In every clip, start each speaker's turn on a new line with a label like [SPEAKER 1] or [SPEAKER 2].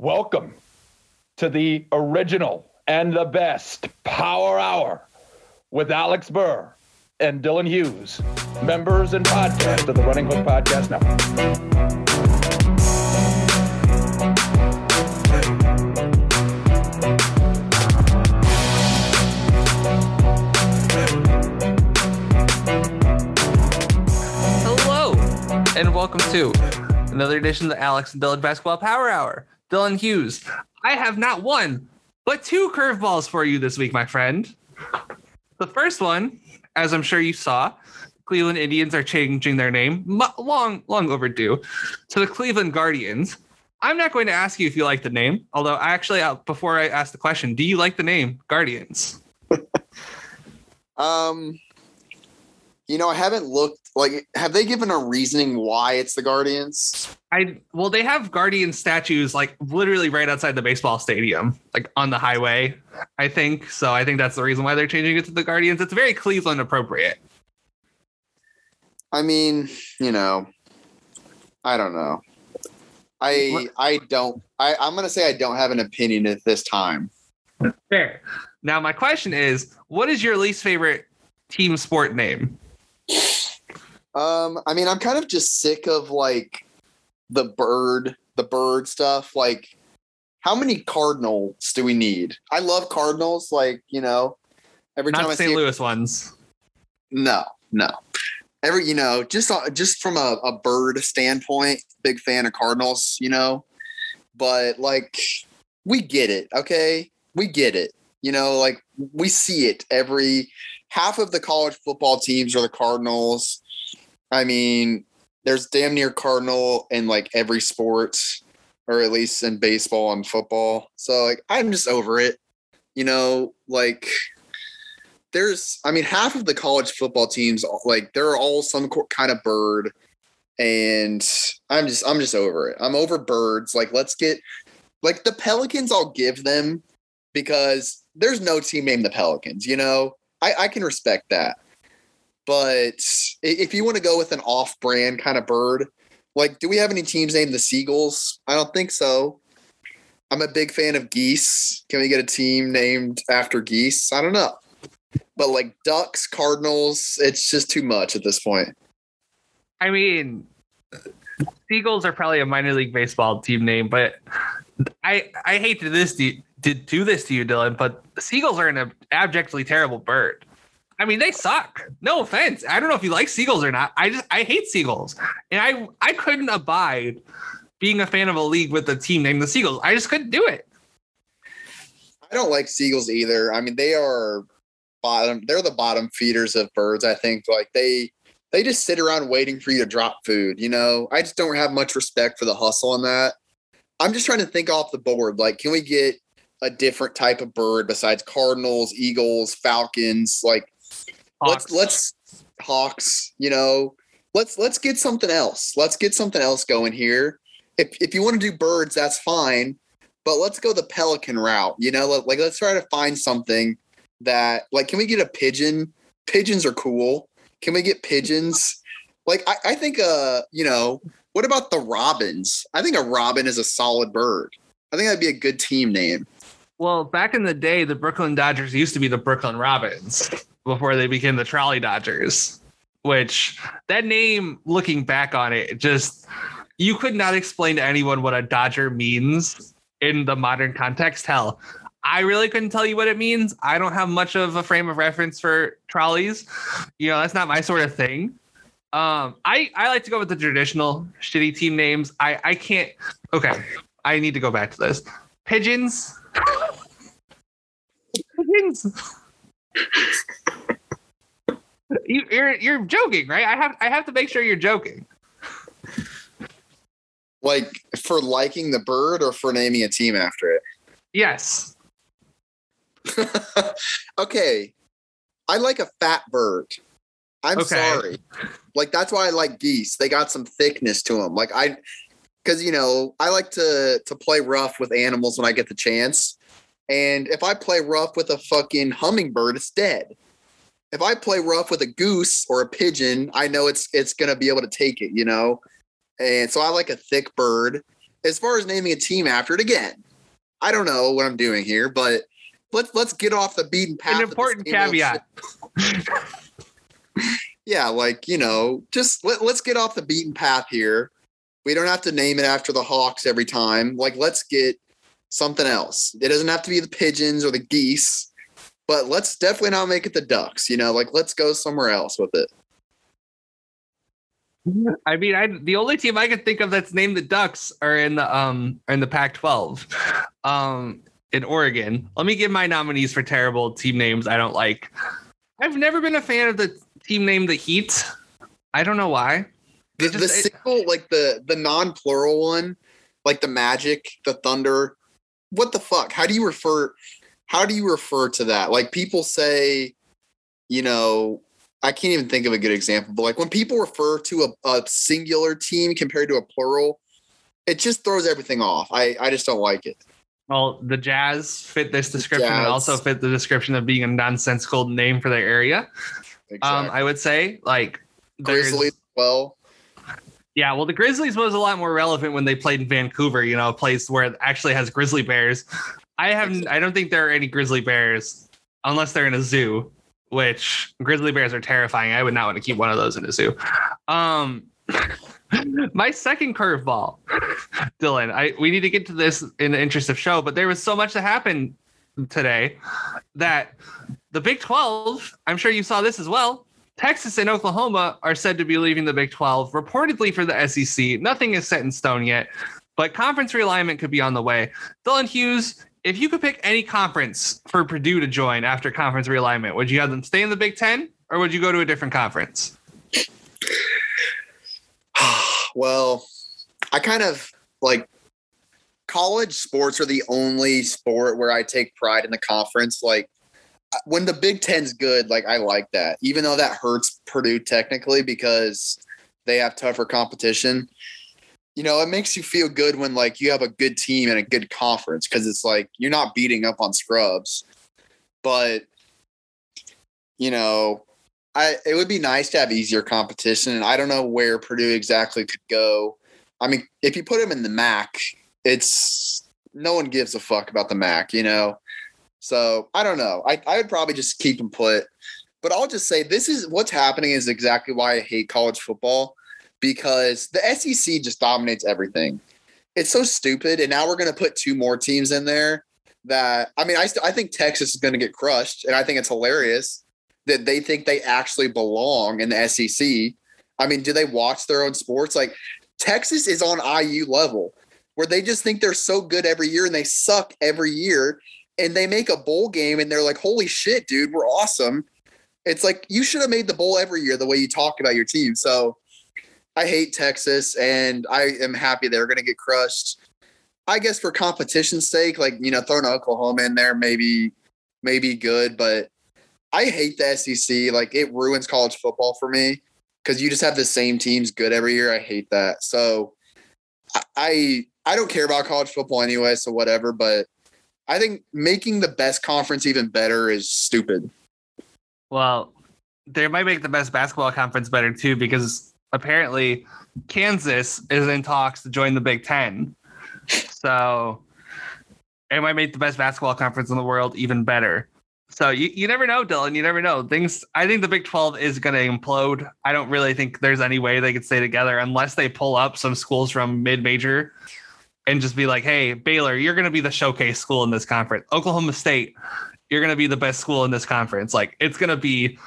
[SPEAKER 1] Welcome to the original and the best Power Hour with Alex Burr and Dylan Hughes, members and podcast of the Running Hook Podcast Network.
[SPEAKER 2] Hello, and welcome to another edition of the Alex and Dylan Basketball Power Hour. Dylan Hughes, I have not one, but two curveballs for you this week, my friend. The first one, as I'm sure you saw, Cleveland Indians are changing their name, long, long overdue, to the Cleveland Guardians. I'm not going to ask you if you like the name, although I actually, uh, before I ask the question, do you like the name Guardians?
[SPEAKER 3] Um, you know, I haven't looked. Like, have they given a reasoning why it's the Guardians?
[SPEAKER 2] I well, they have guardian statues like literally right outside the baseball stadium, like on the highway. I think so. I think that's the reason why they're changing it to the Guardians. It's very Cleveland appropriate.
[SPEAKER 3] I mean, you know, I don't know. I I don't. I I'm gonna say I don't have an opinion at this time.
[SPEAKER 2] Fair. Now, my question is, what is your least favorite team sport name?
[SPEAKER 3] Um, I mean, I'm kind of just sick of like the bird, the bird stuff. Like, how many cardinals do we need? I love cardinals. Like, you know, every time
[SPEAKER 2] Not
[SPEAKER 3] I
[SPEAKER 2] St.
[SPEAKER 3] see a
[SPEAKER 2] Louis ones.
[SPEAKER 3] No, no. Every you know, just uh, just from a, a bird standpoint, big fan of Cardinals, you know. But like, we get it, okay? We get it. You know, like we see it every half of the college football teams are the Cardinals. I mean, there's damn near Cardinal in like every sport, or at least in baseball and football. So like, I'm just over it. You know, like there's i mean half of the college football teams like they're all some kind of bird. And i'm just i'm just over it. I'm over birds. Like let's get like the pelicans i'll give them because there's no team named the pelicans you know? I i can respect that but if you want to go with an off-brand kind of bird like do we have any teams named the seagulls? I don't think so. I'm a big fan of geese. Can we get a team named after geese? I don't know. But like ducks, cardinals, it's just too much at this point.
[SPEAKER 2] I mean, Seagulls are probably a minor league baseball team name, but I I hate to this to, to do this to you, Dylan, but Seagulls are an abjectly terrible bird. I mean, they suck. No offense. I don't know if you like seagulls or not. I just I hate seagulls, and I I couldn't abide being a fan of a league with a team named the Seagulls. I just couldn't do it.
[SPEAKER 3] I don't like seagulls either. I mean, they are bottom. They're the bottom feeders of birds. I think like they they just sit around waiting for you to drop food. You know, I just don't have much respect for the hustle on that. I'm just trying to think off the board. Like, can we get a different type of bird besides cardinals, eagles, falcons? Like,
[SPEAKER 2] Hawks.
[SPEAKER 3] let's let's hawks you know let's let's get something else. Let's get something else going here. If if you want to do birds that's fine but let's go the pelican route you know like let's try to find something that like can we get a pigeon? Pigeons are cool. Can we get pigeons? Like i, I think uh you know what about the robins? I think a robin is a solid bird. I think that'd be a good team name.
[SPEAKER 2] Well, back in the day, the Brooklyn Dodgers used to be the Brooklyn Robins before they became the Trolley Dodgers, which that name, looking back on it, just you could not explain to anyone what a Dodger means in the modern context. Hell, I really couldn't tell you what it means. I don't have much of a frame of reference for trolleys. You know, that's not my sort of thing. Um, I, I like to go with the traditional shitty team names. I, I can't okay. I need to go back to this. Pigeons. Pigeons. You, you're you're joking, right? I have I have to make sure you're joking.
[SPEAKER 3] like for liking the bird or for naming a team after it
[SPEAKER 2] Yes.
[SPEAKER 3] okay. I like a fat bird. I'm
[SPEAKER 2] Okay.
[SPEAKER 3] sorry. Like that's why I like geese. They got some thickness to them. Like I cuz you know, I like to to play rough with animals when I get the chance. And if I play rough with a fucking hummingbird, it's dead. If I play rough with a goose or a pigeon, I know it's it's going to be able to take it, you know. And so I like a thick bird. as far as naming a team after it again, I don't know what I'm doing here, but let's let's get off the beaten path.
[SPEAKER 2] An important caveat.
[SPEAKER 3] yeah, like you know, just let, let's get off the beaten path here. We don't have to name it after the Hawks every time. Like, let's get something else. It doesn't have to be the pigeons or the geese, but let's definitely not make it the ducks. You know, like let's go somewhere else with it.
[SPEAKER 2] I mean, I the only team I can think of that's named the Ducks are in the um are in the Pac-12, um in Oregon. Let me give my nominees for terrible team names I don't like. I've never been a fan of the team name the Heat. I don't know why.
[SPEAKER 3] The,
[SPEAKER 2] just-
[SPEAKER 3] the
[SPEAKER 2] it-
[SPEAKER 3] single, like the the non-plural one, like the Magic, the Thunder. What the fuck? How do you refer? How do you refer to that? Like people say, you know, I can't even think of a good example, but like when people refer to a, a singular team compared to a plural, it just throws everything off. I I just don't like it.
[SPEAKER 2] Well, the Jazz fit this description and also fit the description of being a nonsensical name for their area. Um, I would say like there's-
[SPEAKER 3] Grizzlies. Well,
[SPEAKER 2] Yeah, well, the Grizzlies was a lot more relevant when they played in Vancouver. You know, a place where it actually has grizzly bears. I haven't. I don't think there are any grizzly bears unless they're in a zoo. Which grizzly bears are terrifying. I would not want to keep one of those in a zoo. Um, my second curveball, Dylan. I we need to get to this in the interest of show, but there was so much that happened today that the Big Twelve. I'm sure you saw this as well. Texas and Oklahoma are said to be leaving the Big 12, reportedly for the SEC. Nothing is set in stone yet, but conference realignment could be on the way. Dylan Hughes, if you could pick any conference for Purdue to join after conference realignment, would you have them stay in the Big 10 or would you go to a different conference?
[SPEAKER 3] well, I kind of like college sports are the only sport where I take pride in the conference. Like when the Big Ten's good, like I like that, even though that hurts Purdue technically because they have tougher competition. You know, it makes you feel good when like you have a good team and a good conference because it's like you're not beating up on scrubs. But you know, I it would be nice to have easier competition, and I don't know where Purdue exactly could go. I mean, if you put them in the MAC, it's no one gives a fuck about the MAC, you know. So I don't know. I I would probably just keep them put. But I'll just say this is what's happening is exactly why I hate college football because the SEC just dominates everything. It's so stupid, and now we're going to put two more teams in there. That I mean, I st- I think Texas is going to get crushed, and I think it's hilarious that they think they actually belong in the SEC. I mean, do they watch their own sports? Like Texas is on IU level where they just think they're so good every year and they suck every year and they make a bowl game and they're like, "Holy shit, dude, we're awesome." It's like you should have made the bowl every year the way you talk about your team. So I hate Texas and I am happy they're going to get crushed. I guess for competition's sake, like, you know, throwing Oklahoma in there maybe maybe good, but I hate the SEC. Like it ruins college football for me because you just have the same teams good every year. I hate that. So I- I I don't care about college football anyway, so whatever. But I think making the best conference even better is stupid.
[SPEAKER 2] Well, they might make the best basketball conference better too, because apparently Kansas is in talks to join the Big Ten. So it might make the best basketball conference in the world even better. So you, you never know, Dylan. You never know. Things I think the Big 12 is gonna implode. I don't really think there's any way they could stay together unless they pull up some schools from mid-major and just be like, hey, Baylor, you're gonna be the showcase school in this conference. Oklahoma State, you're going to be the best school in this conference. Like it's going to be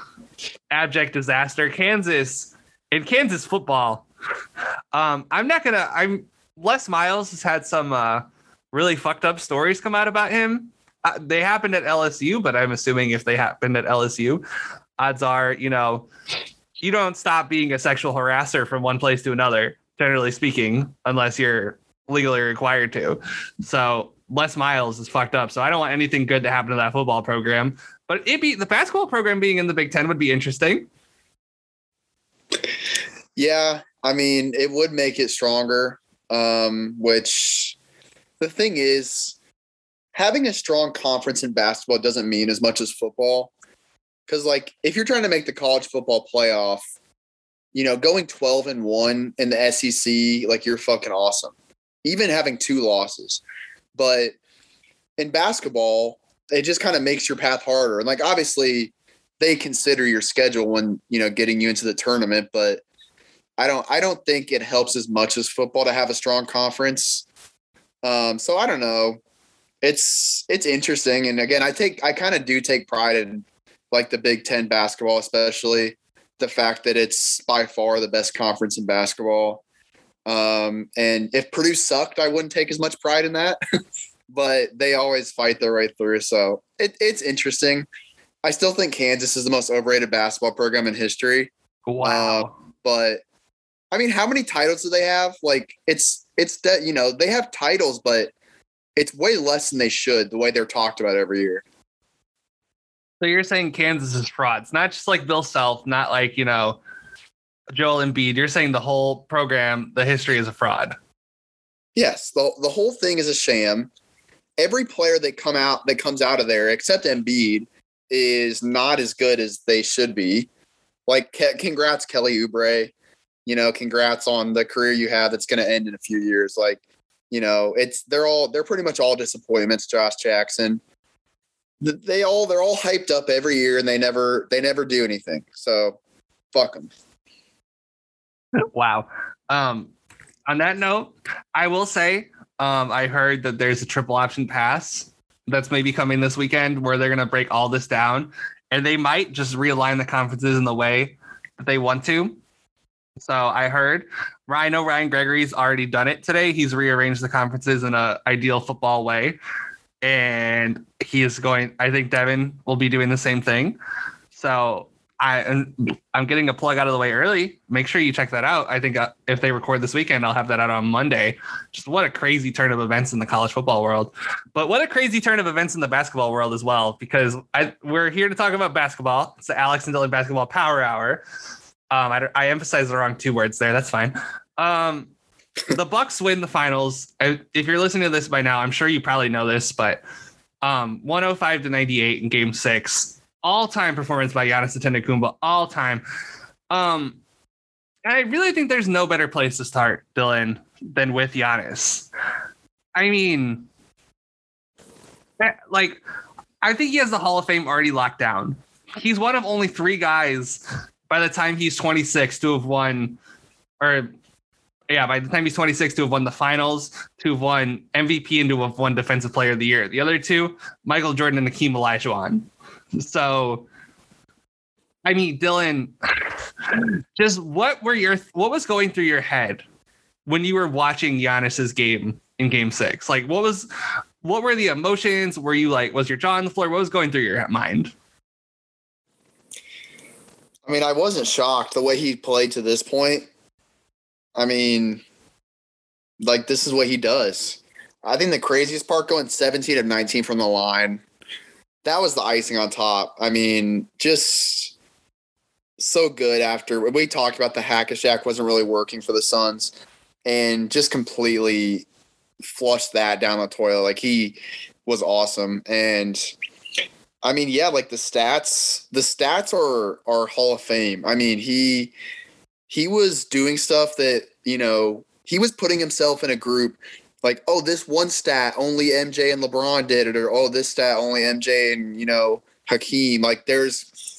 [SPEAKER 2] abject disaster. Kansas in Kansas football. Um, I'm not going to, I'm Les Miles has had some uh, really fucked up stories come out about him. Uh, they happened at LSU, but I'm assuming if they happened at LSU, odds are, you know, you don't stop being a sexual harasser from one place to another, generally speaking, unless you're legally required to. So Les Miles is fucked up. So I don't want anything good to happen to that football program. But it be the basketball program being in the Big Ten would be interesting.
[SPEAKER 3] Yeah, I mean, it would make it stronger. Um, which the thing is, having a strong conference in basketball doesn't mean as much as football. Because, like, if you're trying to make the college football playoff, you know, going 12 and 1 in the SEC, like, you're fucking awesome. Even having two losses. But in basketball, it just kind of makes your path harder. And like obviously they consider your schedule when, you know, getting you into the tournament, but I don't I don't think it helps as much as football to have a strong conference. Um, so I don't know. It's it's interesting. And again, I take I kind of do take pride in like the Big Ten basketball, especially the fact that it's by far the best conference in basketball. Um, and if Purdue sucked, I wouldn't take as much pride in that. but they always fight their way through. So it, it's interesting. I still think Kansas is the most overrated basketball program in history.
[SPEAKER 2] Wow.
[SPEAKER 3] Uh, but I mean, how many titles do they have? Like it's it's that you know they have titles, but it's way less than they should. The way they're talked about every year.
[SPEAKER 2] So you're saying Kansas is frauds, not just like Bill Self, not like you know Joel Embiid. You're saying the whole program, the history is a fraud.
[SPEAKER 3] Yes, the the whole thing is a sham. Every player that come out that comes out of there, except Embiid, is not as good as they should be. Like, congrats, Kelly Oubre. You know, congrats on the career you have that's going to end in a few years. Like, you know, it's they're all they're pretty much all disappointments. Josh Jackson, they all they're all hyped up every year, and they never they never do anything. So, fuck them.
[SPEAKER 2] wow. Um, on that note, I will say um, I heard that there's a triple option pass that's maybe coming this weekend where they're going to break all this down and they might just realign the conferences in the way that they want to. So I heard I know Ryan Gregory's already done it today. He's rearranged the conferences in a ideal football way. And he is going, I think Devin will be doing the same thing. So I I'm getting a plug out of the way early. Make sure you check that out. I think uh, if they record this weekend, I'll have that out on Monday. Just what a crazy turn of events in the college football world, but what a crazy turn of events in the basketball world as well. Because I we're here to talk about basketball. It's the Alex and Dylan Basketball Power Hour. Um, I, I emphasized the wrong two words there. That's fine. Um, the Bucks win the finals. if you're listening to this by now, I'm sure you probably know this, but um, 105 to 98 in Game Six all time performance by Giannis Antetokounmpo, all time. Um, and I really think there's no better place to start, Dylan, than with Giannis. I mean, like, I think he has the Hall of Fame already locked down. He's one of only three guys by the time he's 26 to have won, or yeah, by the time he's 26 to have won the finals, to have won MVP, and to have won Defensive Player of the Year. The other two, Michael Jordan and Hakeem Olajuwon. So, I mean, Dylan, just what were your what was going through your head when you were watching Giannis's game in Game Six? Like, what was what were the emotions? Were you like, was your jaw on the floor? What was going through your mind?
[SPEAKER 3] I mean, I wasn't shocked the way he played to this point. I mean, like this is what he does. I think the craziest part going 17 of 19 from the line that was the icing on top. I mean, just so good after we talked about the hack a wasn't really working for the Suns and just completely flushed that down the toilet. Like he was awesome. And I mean, yeah, like the stats, the stats are are Hall of Fame. I mean, he he was doing stuff that, you know, he was putting himself in a group like, oh, this one stat only MJ and LeBron did it, or oh, this stat only MJ and you know Hakeem. Like, there's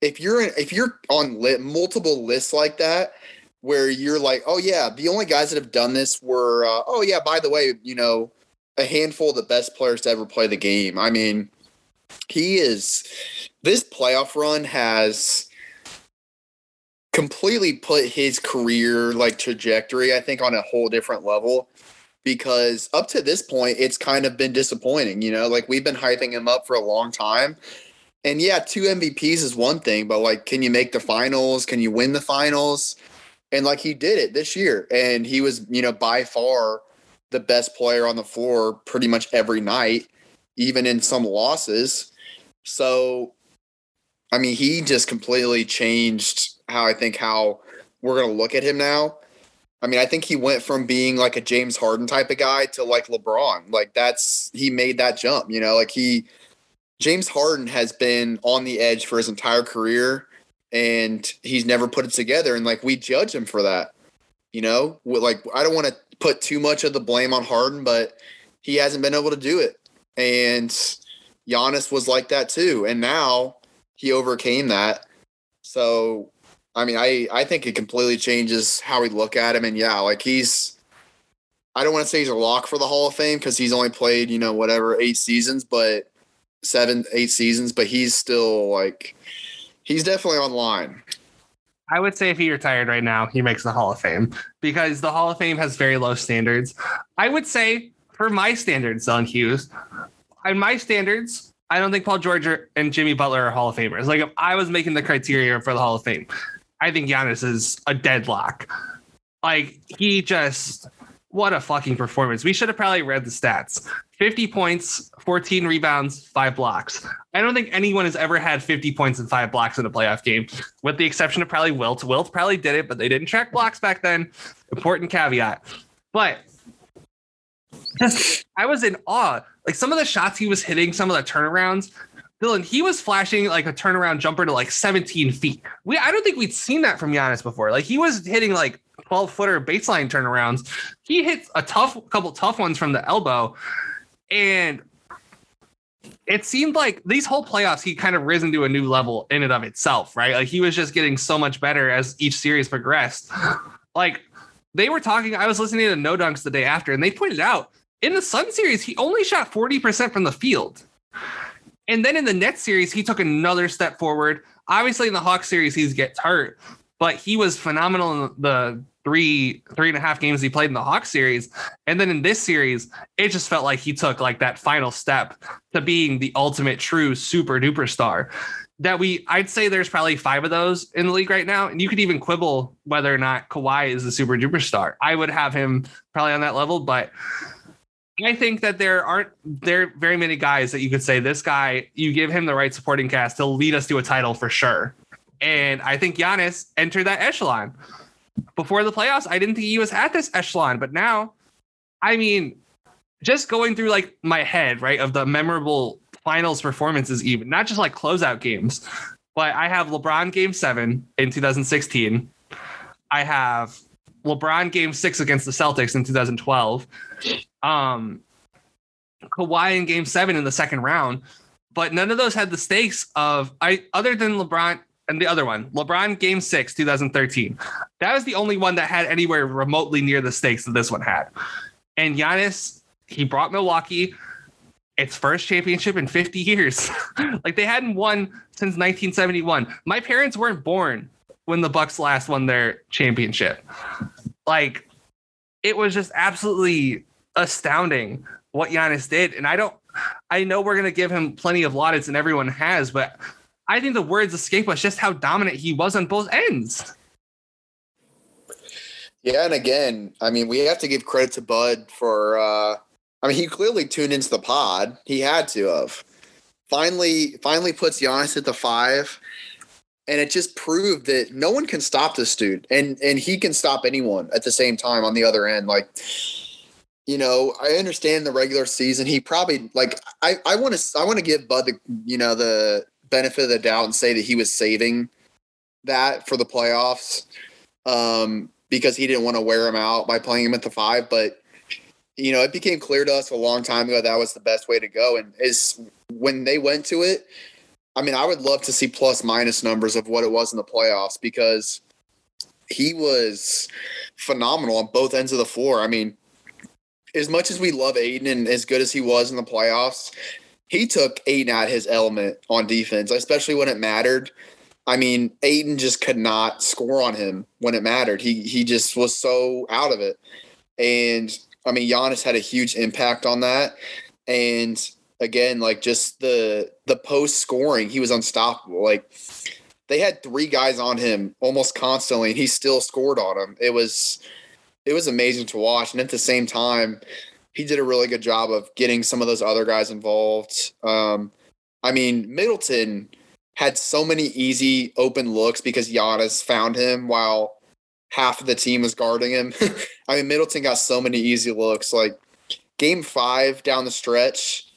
[SPEAKER 3] if you're in, if you're on lit, multiple lists like that, where you're like, oh yeah, the only guys that have done this were, uh, oh yeah, by the way, you know, a handful of the best players to ever play the game. I mean, he is. This playoff run has completely put his career like trajectory, I think, on a whole different level because up to this point, it's kind of been disappointing. You know, like we've been hyping him up for a long time. And yeah, two MVPs is one thing, but like, can you make the finals? Can you win the finals? And like, he did it this year. And he was, you know, by far the best player on the floor pretty much every night, even in some losses. So, I mean, he just completely changed how I think how we're going to look at him now. I mean, I think he went from being like a James Harden type of guy to like LeBron. Like that's he made that jump, you know, like he James Harden has been on the edge for his entire career and he's never put it together and like we judge him for that. You know, like I don't want to put too much of the blame on Harden, but he hasn't been able to do it. And Giannis was like that too. And now he overcame that. So I mean, I I think it completely changes how we look at him. And yeah, like he's I don't want to say he's a lock for the Hall of Fame because he's only played, you know, whatever, eight seasons, but seven, eight seasons, but he's still like he's definitely online.
[SPEAKER 2] I would say if he retired right now, he makes the Hall of Fame because the Hall of Fame has very low standards. I would say for my standards, Dylan Hughes, in my standards, I don't think Paul George and Jimmy Butler are Hall of Famers. Like if I was making the criteria for the Hall of Fame, I think Giannis is a deadlock. Like he just what a fucking performance. We should have probably read the stats. 50 points, 14 rebounds, five blocks. I don't think anyone has ever had 50 points and five blocks in a playoff game, with the exception of probably Wilt. Wilt probably did it, but they didn't track blocks back then. Important caveat. But I was in awe. Like some of the shots he was hitting, some of the turnarounds. Dylan, he was flashing like a turnaround jumper to like 17 feet. We I don't think we'd seen that from Giannis before. Like he was hitting like 12 footer baseline turnarounds. He hits a tough couple tough ones from the elbow. And it seemed like these whole playoffs, he kind of risen to a new level in and of itself, right? Like he was just getting so much better as each series progressed. Like they were talking, I was listening to No Dunks the day after, and they pointed out in the Sun series, he only shot 40% from the field. And then in the Nets series, he took another step forward. Obviously, in the Hawks series, he gets hurt, but he was phenomenal in the three three and a half games he played in the Hawks series. And then in this series, it just felt like he took like that final step to being the ultimate true super duper star. That we I'd say there's probably five of those in the league right now. And you could even quibble whether or not Kawhi is a super duper star. I would have him probably on that level, but I think that there aren't there very many guys that you could say this guy, you give him the right supporting cast, he'll lead us to a title for sure. And I think Giannis entered that echelon. Before the playoffs, I didn't think he was at this echelon, but now, I mean, just going through like my head, right, of the memorable finals performances, even not just like closeout games, but I have LeBron game seven in 2016. I have LeBron game six against the Celtics in 2012. Um, Kawhi in game seven in the second round, but none of those had the stakes of I other than LeBron and the other one, LeBron game six, 2013. That was the only one that had anywhere remotely near the stakes that this one had. And Giannis, he brought Milwaukee its first championship in 50 years. like they hadn't won since 1971. My parents weren't born when the Bucks last won their championship. Like it was just absolutely astounding what Giannis did. And I don't I know we're gonna give him plenty of laudits and everyone has, but I think the words escape us just how dominant he was on both ends.
[SPEAKER 3] Yeah, and again, I mean, we have to give credit to Bud for uh I mean, he clearly tuned into the pod. He had to have. Finally, finally puts Giannis at the five and it just proved that no one can stop this dude and and he can stop anyone at the same time on the other end like you know i understand the regular season he probably like i i want to i want to give bud the you know the benefit of the doubt and say that he was saving that for the playoffs um because he didn't want to wear him out by playing him at the five but you know it became clear to us a long time ago that was the best way to go and is when they went to it I mean, I would love to see plus minus numbers of what it was in the playoffs because he was phenomenal on both ends of the floor. I mean, as much as we love Ayton and as good as he was in the playoffs, he took Ayton at his element on defense, especially when it mattered. I mean, Ayton just could not score on him when it mattered. He he just was so out of it. And I mean, Giannis had a huge impact on that. And again, like just the the post scoring, he was unstoppable. Like they had three guys on him almost constantly, and he still scored on him. It was it was amazing to watch, and at the same time, he did a really good job of getting some of those other guys involved. Um, I mean, Middleton had so many easy open looks because Giannis found him while half of the team was guarding him. I mean, Middleton got so many easy looks. Like game five down the stretch,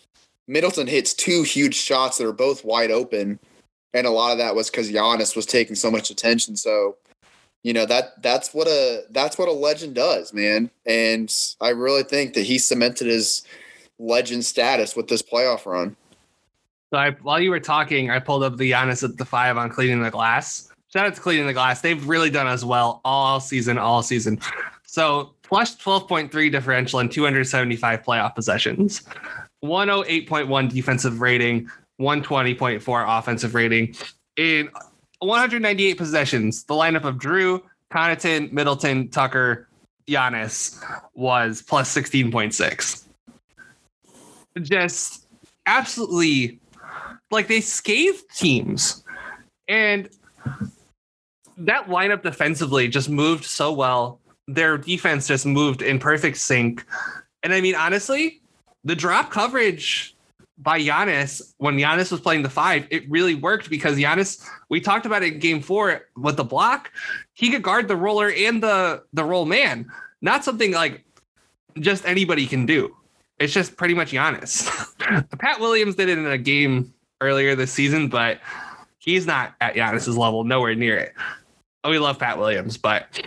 [SPEAKER 3] Middleton hits two huge shots that are both wide open, and a lot of that was because Giannis was taking so much attention. So you know that that's what a that's what a legend does, man. And I really think that he cemented his legend status with this playoff run.
[SPEAKER 2] So I, while you were talking, I pulled up the Giannis at the five on cleaning the glass. Shout out to cleaning the glass. They've really done us well all season, all season. So plus 12.3 differential and 275 playoff possessions, 108.1 defensive rating, 120.4 offensive rating. In 198 possessions, the lineup of Jrue, Connaughton, Middleton, Tucker, Giannis was plus 16.6. Just absolutely like they scathed teams. And that lineup defensively just moved so well. Their defense just moved in perfect sync. And I mean, honestly, the drop coverage by Giannis when Giannis was playing the five, it really worked because Giannis, we talked about it in game four with the block. He could guard the roller and the the roll man. Not something like just anybody can do. It's just pretty much Giannis. Pat Williams did it in a game earlier this season, but he's not at Giannis's level, nowhere near it. We love Pat Williams, but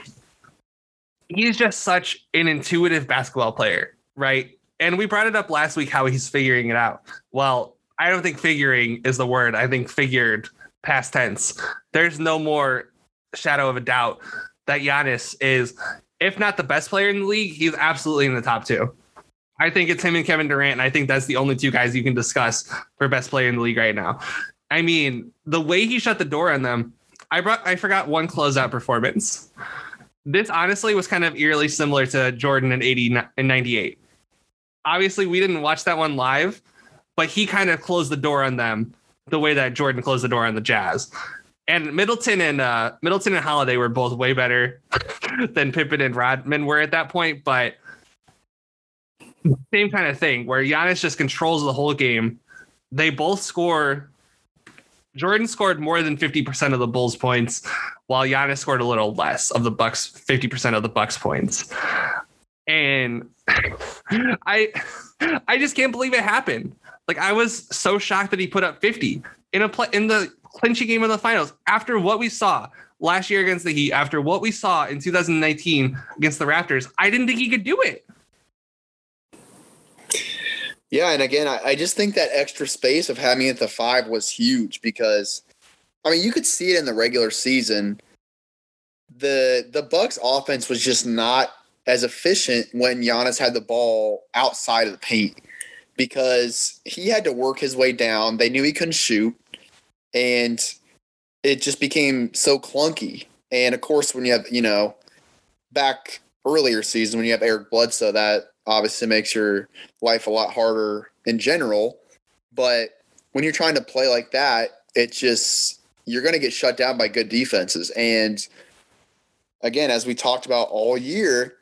[SPEAKER 2] he's just such an intuitive basketball player, right? And we brought it up last week how he's figuring it out. Well, I don't think figuring is the word. I think figured past tense. There's no more shadow of a doubt that Giannis is, if not the best player in the league, he's absolutely in the top two. I think it's him and Kevin Durant, and I think that's the only two guys you can discuss for best player in the league right now. I mean, the way he shut the door on them, I brought I forgot one closeout performance. This honestly was kind of eerily similar to Jordan in 80 and 98 obviously we didn't watch that one live, but he kind of closed the door on them the way that Jordan closed the door on the Jazz. And Middleton and uh, Middleton and Holiday were both way better than Pippen and Rodman were at that point, but same kind of thing where Giannis just controls the whole game. They both score. Jordan scored more than 50% of the Bulls points, while Giannis scored a little less of the Bucks, 50% of the Bucks points. And I I just can't believe it happened. Like I was so shocked that he put up 50 in a play in the clinching game of the finals after what we saw last year against the Heat, after what we saw in 2019 against the Raptors. I didn't think he could do it.
[SPEAKER 3] Yeah, and again, I, I just think that extra space of having it the five was huge because I mean you could see it in the regular season. The the Bucks offense was just not as efficient when Giannis had the ball outside of the paint because he had to work his way down. They knew he couldn't shoot, and it just became so clunky. And of course, when you have, you know, back earlier season, when you have Eric Bledsoe, that obviously makes your life a lot harder in general. But when you're trying to play like that, it just, you're going to get shut down by good defenses. And again, as we talked about all year,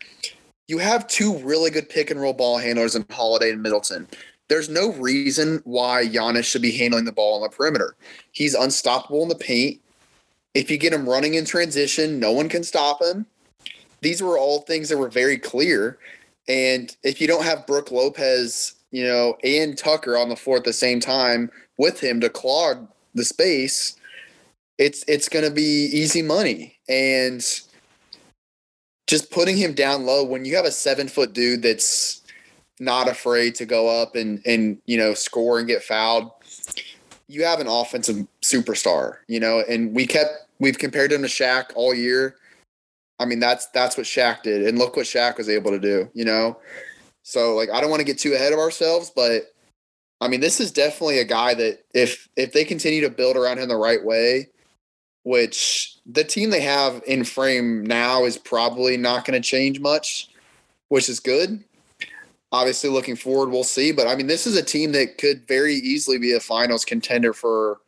[SPEAKER 3] you have two really good pick and roll ball handlers in Holiday and Middleton. There's no reason why Giannis should be handling the ball on the perimeter. He's unstoppable in the paint. If you get him running in transition, no one can stop him. These were all things that were very clear. And if you don't have Brook Lopez, you know, and Tucker on the floor at the same time with him to clog the space, it's it's going to be easy money. And just putting him down low when you have a seven foot dude that's not afraid to go up and and you know score and get fouled you have an offensive superstar you know and we kept we've compared him to Shaq all year. I mean that's that's what Shaq did and look what Shaq was able to do you know? So like I don't want to get too ahead of ourselves but I mean this is definitely a guy that if if they continue to build around him the right way which the team they have in frame now is probably not going to change much, which is good. Obviously, looking forward, we'll see. But I mean, this is a team that could very easily be a finals contender for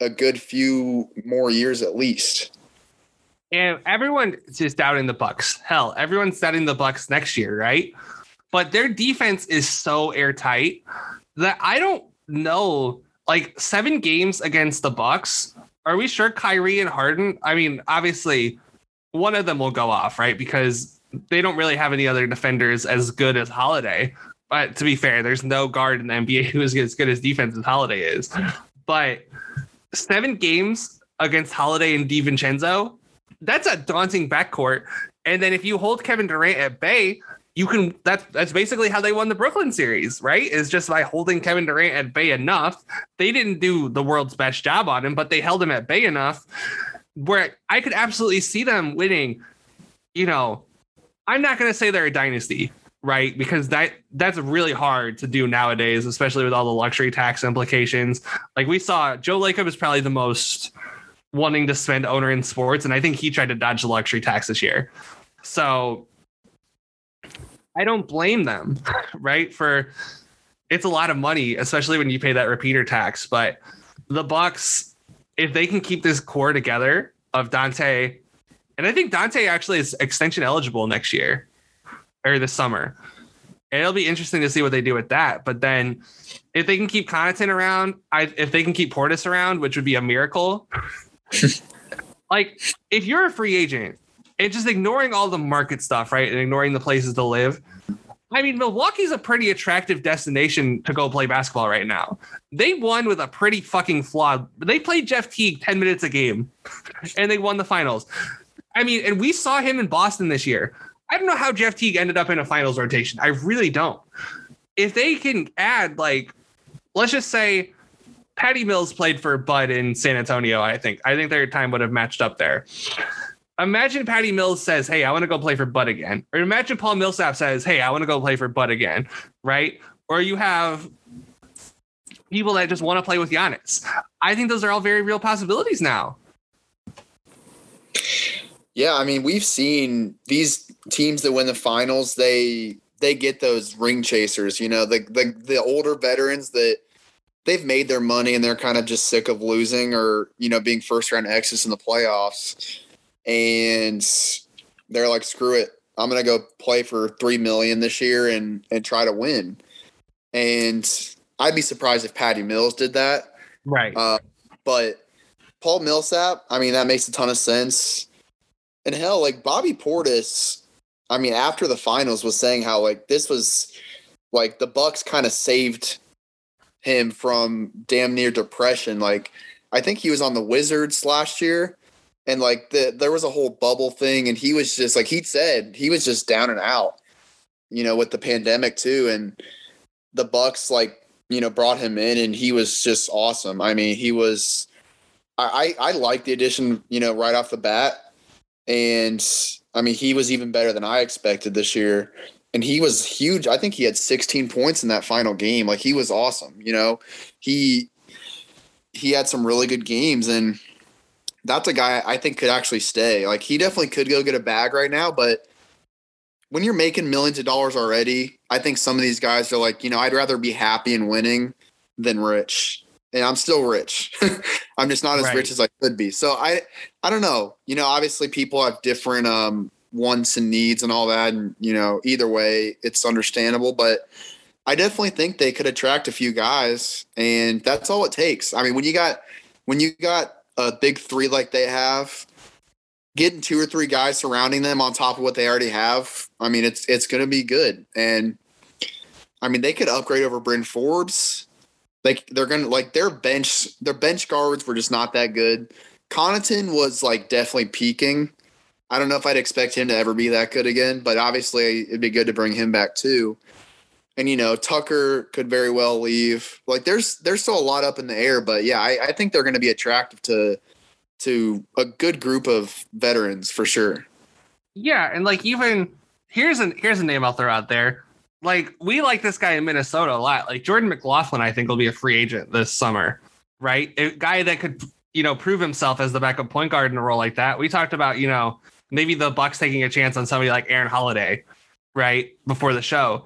[SPEAKER 3] a good few more years at least.
[SPEAKER 2] And everyone is doubting the Bucks. Hell, everyone's doubting the Bucks next year, right? But their defense is so airtight that I don't know. Like seven games against the Bucks are we sure Kyrie and Harden? I mean, obviously, one of them will go off, right? Because they don't really have any other defenders as good as Holiday. But to be fair, there's no guard in the NBA who is as good as defense as Holiday is. But seven games against Holiday and DiVincenzo, that's a daunting backcourt. And then if you hold Kevin Durant at bay, you can that's that's basically how they won the Brooklyn series, right? Is just by holding Kevin Durant at bay enough. They didn't do the world's best job on him, but they held him at bay enough where I could absolutely see them winning. You know, I'm not going to say they're a dynasty, right? Because that that's really hard to do nowadays, especially with all the luxury tax implications. Like we saw, Joe Lacob is probably the most wanting to spend owner in sports, and I think he tried to dodge the luxury tax this year. So I don't blame them, right? For it's a lot of money, especially when you pay that repeater tax. But the Bucks, if they can keep this core together of Donte, and I think Donte actually is extension eligible next year or this summer. It'll be interesting to see what they do with that. But then if they can keep Connaughton around, I, if they can keep Portis around, which would be a miracle. like if you're a free agent and just ignoring all the market stuff, right? And ignoring the places to live. I mean, Milwaukee's a pretty attractive destination to go play basketball right now. They won with a pretty fucking flawed. They played Jeff Teague 10 minutes a game and they won the finals. I mean, and we saw him in Boston this year. I don't know how Jeff Teague ended up in a finals rotation. I really don't. If they can add, like, let's just say Patty Mills played for Bud in San Antonio, I think. I think their time would have matched up there imagine Patty Mills says, Hey, I want to go play for Bud again. Or imagine Paul Millsap says, Hey, I want to go play for Bud again. Right. Or you have people that just want to play with Giannis. I think those are all very real possibilities now.
[SPEAKER 3] Yeah, I mean, we've seen these teams that win the finals, they they get those ring chasers, you know, the the, the older veterans that they've made their money and they're kind of just sick of losing or, you know, being first round exits in the playoffs and they're like, screw it. I'm gonna go play for three million this year and and try to win. And I'd be surprised if Patty Mills did that.
[SPEAKER 2] Right.
[SPEAKER 3] Uh, but Paul Millsap, I mean, that makes a ton of sense. And hell, like Bobby Portis, I mean, after the finals was saying how like this was like the Bucks kind of saved him from damn near depression. Like I think he was on the Wizards last year and like the there was a whole bubble thing and he was just like he said he was just down and out you know with the pandemic too and the bucks like you know brought him in and he was just awesome. I mean he was i i, I like the addition you know right off the bat and i mean he was even better than i expected this year and he was huge. I think he had 16 points in that final game. Like he was awesome you know? He he had some really good games and that's a guy I think could actually stay. Like he definitely could go get a bag right now, but when you're making millions of dollars already, I think some of these guys are like, you know, I'd rather be happy and winning than rich. And I'm still rich. I'm just not as right. rich as I could be. So I I don't know. You know, obviously people have different um wants and needs and all that and you know, either way it's understandable, but I definitely think they could attract a few guys and that's all it takes. I mean, when you got when you got a big three like they have, getting two or three guys surrounding them on top of what they already have, I mean, it's it's going to be good. And I mean, they could upgrade over Bryn Forbes. Like they're gonna like their bench, their bench guards were just not that good. Connaughton was like definitely peaking. I don't know if I'd expect him to ever be that good again, but obviously it'd be good to bring him back too and you know Tucker could very well leave. Like there's there's still a lot up in the air, but yeah, I, I think they're going to be attractive to to a good group of veterans for sure.
[SPEAKER 2] Yeah, and like even here's an here's a name I'll throw out there. Like we like this guy in Minnesota a lot. Like Jordan McLaughlin, I think will be a free agent this summer, right? A guy that could you know prove himself as the backup point guard in a role like that. We talked about you know maybe the Bucks taking a chance on somebody like Aaron Holiday, right before the show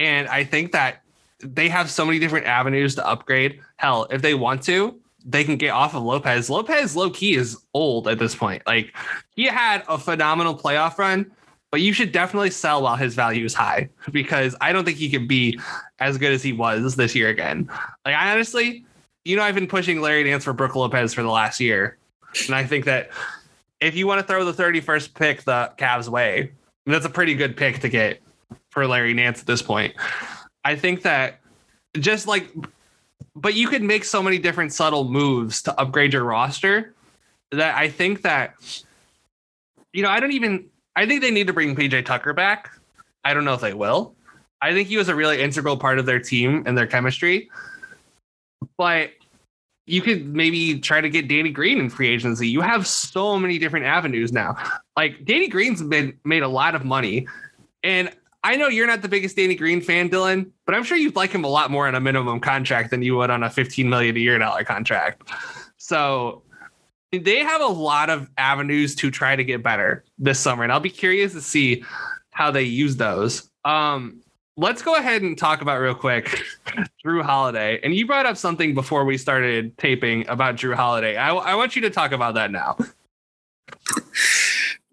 [SPEAKER 2] and I think that they have so many different avenues to upgrade. Hell, if they want to, they can get off of Lopez. Lopez low key is old at this point. Like he had a phenomenal playoff run, but you should definitely sell while his value is high because I don't think he can be as good as he was this year again. Like I honestly, you know, I've been pushing Larry Nance for Brook Lopez for the last year. And I think that if you want to throw the 31st pick the Cavs way, that's a pretty good pick to get for Larry Nance at this point. I think that just like, but you could make so many different subtle moves to upgrade your roster that I think that you know, I don't even. I think they need to bring PJ Tucker back. I don't know if they will. I think he was a really integral part of their team and their chemistry. But you could maybe try to get Danny Green in free agency. You have so many different avenues now. Like Danny Green's been made a lot of money, and I know you're not the biggest Danny Green fan, Dylan, but I'm sure you'd like him a lot more on a minimum contract than you would on a 15 million a year dollar contract. So they have a lot of avenues to try to get better this summer, and I'll be curious to see how they use those. Um, let's go ahead and talk about real quick Jrue Holiday. And you brought up something before we started taping about Jrue Holiday. I, I want you to talk about that now.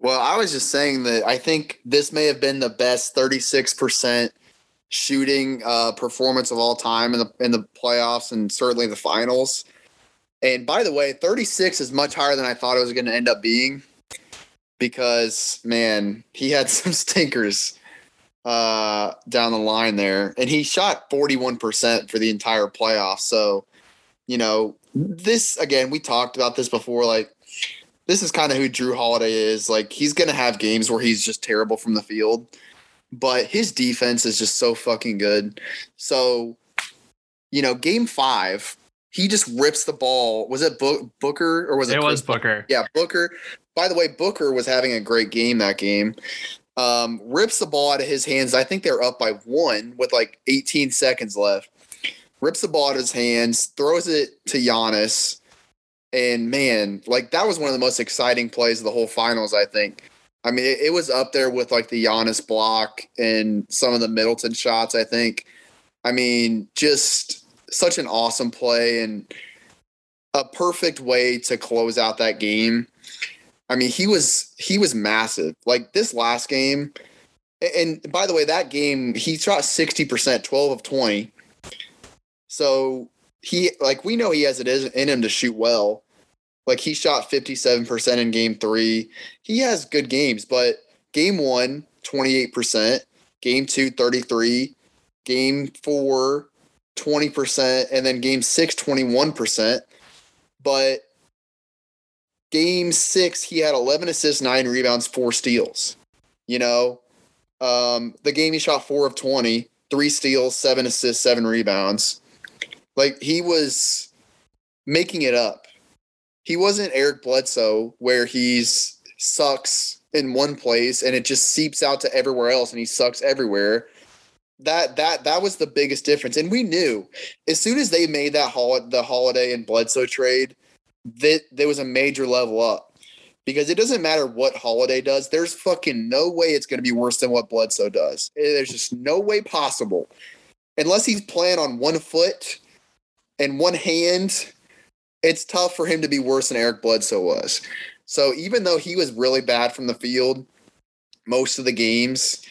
[SPEAKER 3] Well, I was just saying that I think this may have been the best 36% shooting uh, performance of all time in the in the playoffs and certainly the finals. And by the way, 36 is much higher than I thought it was going to end up being because man, he had some stinkers uh, down the line there, and he shot 41% for the entire playoff. So, you know, this again, we talked about this before. Like, this is kind of who Jrue Holiday is. Like, he's going to have games where he's just terrible from the field, but his defense is just so fucking good. So, you know, game five, he just rips the ball. Was it Booker or was it?
[SPEAKER 2] It was Booker.
[SPEAKER 3] Yeah, Booker. By the way, Booker was having a great game that game um, rips the ball out of his hands. I think they're up by one with like 18 seconds left. Rips the ball out of his hands, throws it to Giannis. And man, like that was one of the most exciting plays of the whole finals, I think. I mean, it, it was up there with like the Giannis block and some of the Middleton shots, I think. I mean, just such an awesome play and a perfect way to close out that game. I mean, he was he was massive. Like this last game, and by the way, that game he shot sixty percent, twelve of twenty. So he like we know he has it in him to shoot well. Like he shot fifty seven percent in game three. He has good games, but game one, 28 percent. Game two, 33. Game four, 20 percent, and then game six, 21 percent. But Game six, he had 11 assists, nine rebounds, four steals. You know, um, the game he shot four of 20, three steals, seven assists, seven rebounds. Like he was making it up. He wasn't Eric Bledsoe where he's sucks in one place and it just seeps out to everywhere else and he sucks everywhere. That that that was the biggest difference. And we knew as soon as they made that hol- the holiday and Bledsoe trade, that there was a major level up because it doesn't matter what Holiday does. There's fucking no way it's going to be worse than what Bledsoe does. There's just no way possible, unless he's playing on one foot and one hand. It's tough for him to be worse than Eric Bledsoe was. So even though he was really bad from the field most of the games,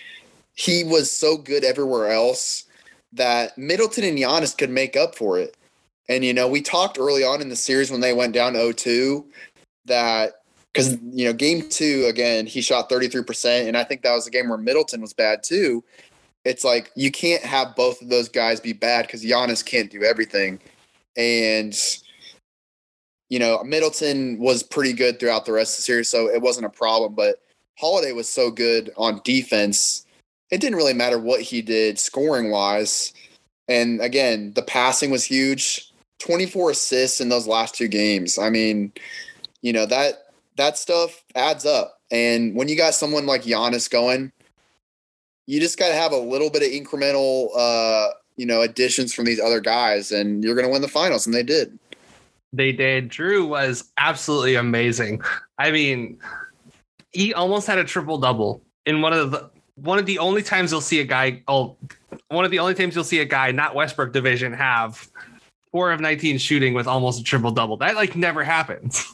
[SPEAKER 3] he was so good everywhere else that Middleton and Giannis could make up for it. And you know, we talked early on in the series when they went down 0-2 that because you know, game two again, he shot 33%, and I think that was a game where Middleton was bad too. It's like you can't have both of those guys be bad because Giannis can't do everything. And you know, Middleton was pretty good throughout the rest of the series, so it wasn't a problem. But Holiday was so good on defense, it didn't really matter what he did scoring wise. And again, the passing was huge. 24 assists in those last two games. I mean, you know, that that stuff adds up. And when you got someone like Giannis going, you just got to have a little bit of incremental uh, you know, additions from these other guys and you're going to win the finals and they did.
[SPEAKER 2] They did. Jrue was absolutely amazing. I mean, he almost had a triple double in one of the one of the only times you'll see a guy oh one of the only times you'll see a guy not Westbrook division have four of 19 shooting with almost a triple double. That like never happens.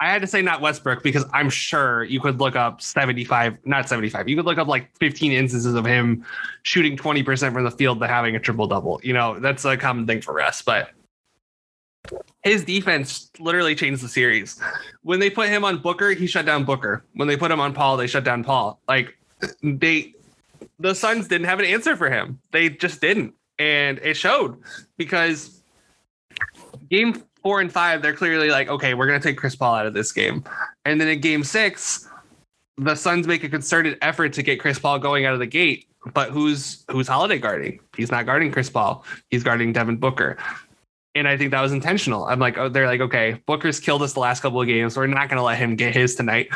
[SPEAKER 2] I had to say not Westbrook because I'm sure you could look up 75, not 75. You could look up like 15 instances of him shooting 20% from the field to having a triple double. You know, that's a common thing for us, but his defense literally changed the series. When they put him on Booker, he shut down Booker. When they put him on Paul, they shut down Paul. Like they the Suns didn't have an answer for him. They just didn't. And it showed because game four and five, they're clearly like, okay, we're going to take Chris Paul out of this game. And then in game six, the Suns make a concerted effort to get Chris Paul going out of the gate. But who's who's Holiday guarding? He's not guarding Chris Paul. He's guarding Devin Booker. And I think that was intentional. I'm like, oh, they're like, okay, Booker's killed us the last couple of games. We're not going to let him get his tonight.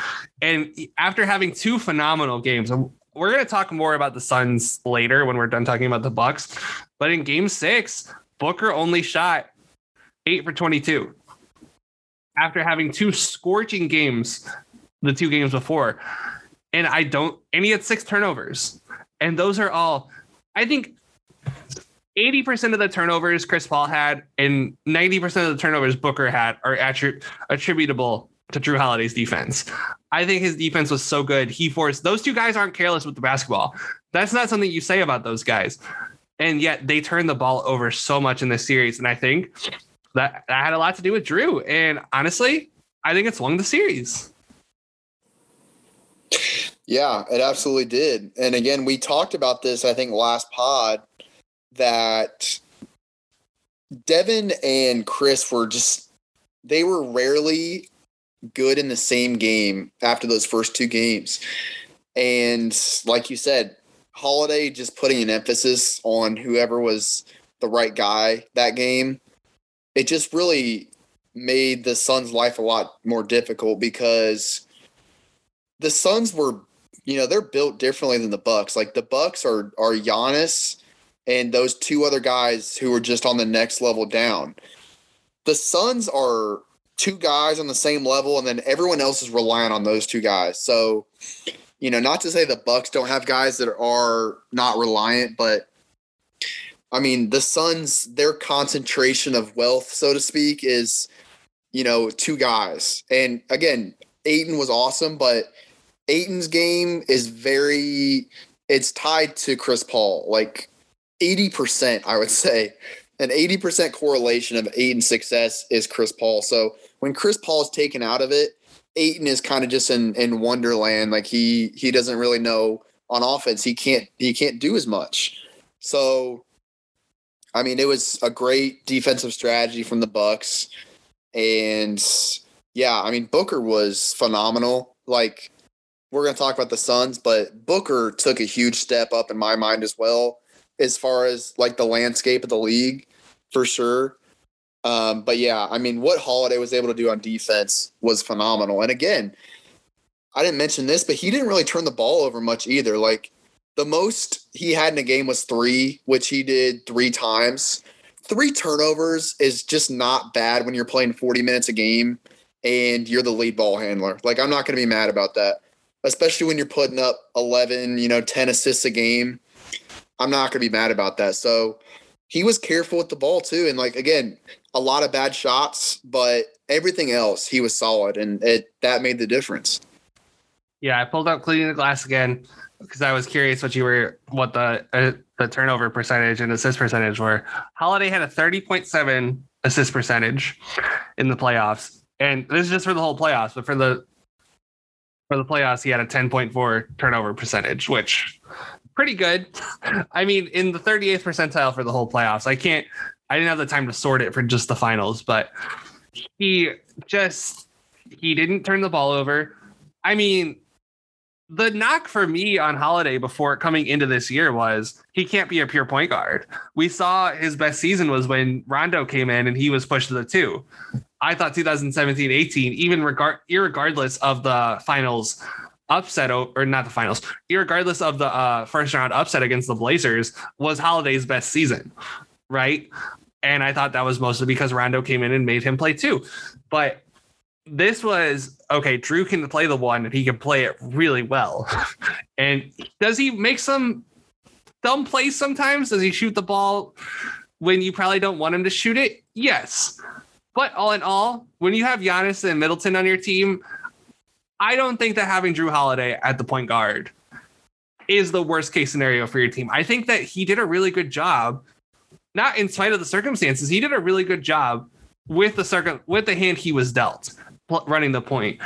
[SPEAKER 2] And after having two phenomenal games, we're going to talk more about the Suns later when we're done talking about the Bucks. But in game six, Booker only shot eight for 22 after having two scorching games the two games before. And I don't, and he had six turnovers. And those are all, I think 80% of the turnovers Chris Paul had and 90% of the turnovers Booker had are attri- attributable to Jrue Holiday's defense. I think his defense was so good. He forced those two guys aren't careless with the basketball. That's not something you say about those guys. And yet they turned the ball over so much in this series. And I think that, that had a lot to do with Jrue. And honestly, I think it's won the series.
[SPEAKER 3] Yeah, it absolutely did. And again, we talked about this, I think, last pod that Devin and Chris were just, they were rarely good in the same game after those first two games. And like you said, Holiday just putting an emphasis on whoever was the right guy that game. It just really made the Suns' life a lot more difficult because the Suns were, you know, they're built differently than the Bucks. Like the Bucks are are Giannis and those two other guys who are just on the next level down. The Suns are two guys on the same level, and then everyone else is relying on those two guys. So, you know, not to say the Bucks don't have guys that are not reliant, but I mean, the Suns, their concentration of wealth, so to speak, is, you know, two guys. And again, Ayton was awesome, but Ayton's game is very it's tied to Chris Paul. Like 80%, I would say. An 80% correlation of Ayton's success is Chris Paul. So when Chris Paul is taken out of it, Ayton is kind of just in, in wonderland. Like he he doesn't really know on offense. He can't he can't do as much. So I mean, it was a great defensive strategy from the Bucks. And yeah, I mean, Booker was phenomenal. Like we're to talk about the Suns, but Booker took a huge step up in my mind as well as far as like the landscape of the league for sure. Um, but yeah, I mean, what Holiday was able to do on defense was phenomenal. And again, I didn't mention this, but he didn't really turn the ball over much either. Like the most he had in a game was three, which he did three times. Three turnovers is just not bad when you're playing 40 minutes a game and you're the lead ball handler. Like I'm not going to be mad about that, especially when you're putting up 11, you know, 10 assists a game. I'm not going to be mad about that. So he was careful with the ball too. And like, again, a lot of bad shots, but everything else he was solid, and it that made the difference.
[SPEAKER 2] Yeah, I pulled up cleaning the glass again because I was curious what you were what the uh, the turnover percentage and assist percentage were. Holiday had a thirty point seven assist percentage in the playoffs, and this is just for the whole playoffs. But for the for the playoffs, he had a ten point four turnover percentage, which pretty good. I mean, in the 38th percentile for the whole playoffs. I can't I didn't have the time to sort it for just the finals, but he just he didn't turn the ball over. I mean, the knock for me on Holiday before coming into this year was he can't be a pure point guard. We saw his best season was when Rondo came in and he was pushed to the two. I thought 2017 18, even regard regardless of the finals upset or not the finals, regardless of the uh, first round upset against the Blazers, was Holiday's best season, right? And I thought that was mostly because Rondo came in and made him play two. But this was okay. Jrue can play the one and he can play it really well. and does he make some dumb plays sometimes? Does he shoot the ball when you probably don't want him to shoot it? Yes. But all in all, when you have Giannis and Middleton on your team, I don't think that having Jrue Holiday at the point guard is the worst case scenario for your team. I think that he did a really good job not in spite of the circumstances, he did a really good job with the circum with the hand he was dealt running the point.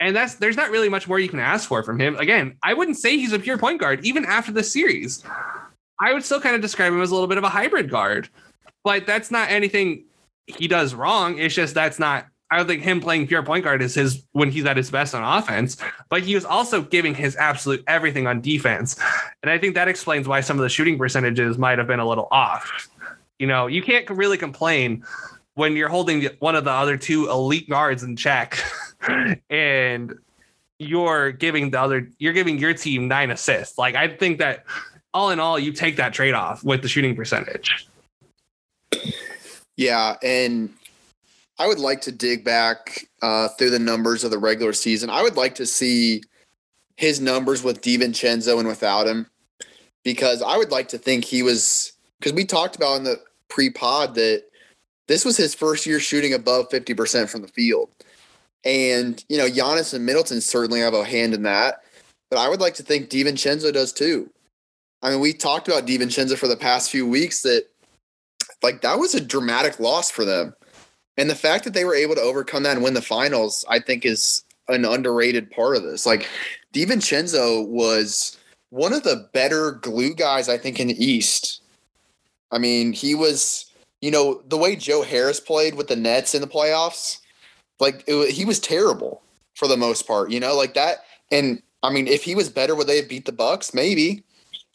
[SPEAKER 2] And that's there's not really much more you can ask for from him. Again, I wouldn't say he's a pure point guard even after the series. I would still kind of describe him as a little bit of a hybrid guard. But that's not anything he does wrong. It's just that's not I don't think him playing pure point guard is his when he's at his best on offense, but he was also giving his absolute everything on defense. And I think that explains why some of the shooting percentages might have been a little off. You know, you can't really complain when you're holding one of the other two elite guards in check and you're giving the other you're giving your team nine assists. Like I think that all in all, you take that trade off with the shooting percentage.
[SPEAKER 3] Yeah, and I would like to dig back uh, through the numbers of the regular season. I would like to see his numbers with DiVincenzo and without him, because I would like to think he was because we talked about in the pre-pod that this was his first year shooting above fifty percent from the field, and you know Giannis and Middleton certainly have a hand in that, but I would like to think DiVincenzo does too. I mean, we talked about DiVincenzo for the past few weeks that like that was a dramatic loss for them. And the fact that they were able to overcome that and win the finals, I think is an underrated part of this. Like DiVincenzo was one of the better glue guys, I think, in the East. I mean, he was, you know, the way Joe Harris played with the Nets in the playoffs, like it, he was terrible for the most part, you know, like that. And I mean, if he was better, would they have beat the Bucks? Maybe.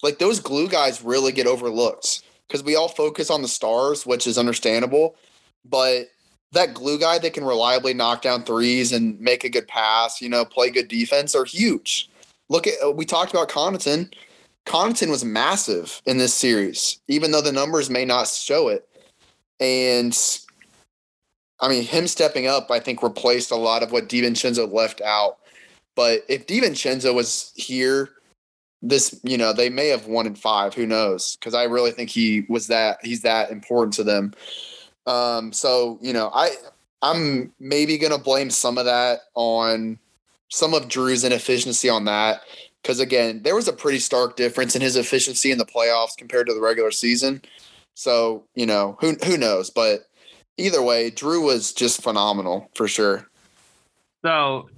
[SPEAKER 3] Like those glue guys really get overlooked because we all focus on the stars, which is understandable. But that glue guy that can reliably knock down threes and make a good pass, you know, play good defense are huge. Look at we talked about Connaughton. Connaughton was massive in this series, even though the numbers may not show it. And I mean, him stepping up, I think, replaced a lot of what DiVincenzo left out. But if DiVincenzo was here this, you know, they may have won in five. Who knows? Because I really think he was that he's that important to them. Um, so you know, I I'm maybe gonna blame some of that on some of Jrue's inefficiency on that. Because again, there was a pretty stark difference in his efficiency in the playoffs compared to the regular season. So you know, who who knows? But either way, Jrue was just phenomenal for sure.
[SPEAKER 2] So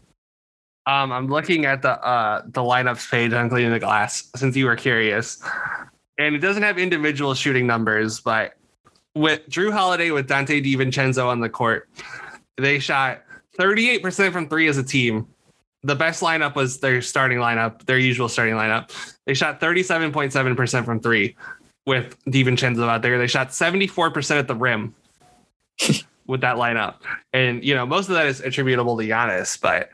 [SPEAKER 2] um, I'm looking at the uh, the lineups page on Cleaning the Glass since you were curious, and it doesn't have individual shooting numbers, but with Jrue Holiday with Donte DiVincenzo on the court, they shot 38% from three as a team. The best lineup was their starting lineup, their usual starting lineup. They shot 37.7% from three with DiVincenzo out there. They shot 74% at the rim with that lineup. And, you know, most of that is attributable to Giannis, but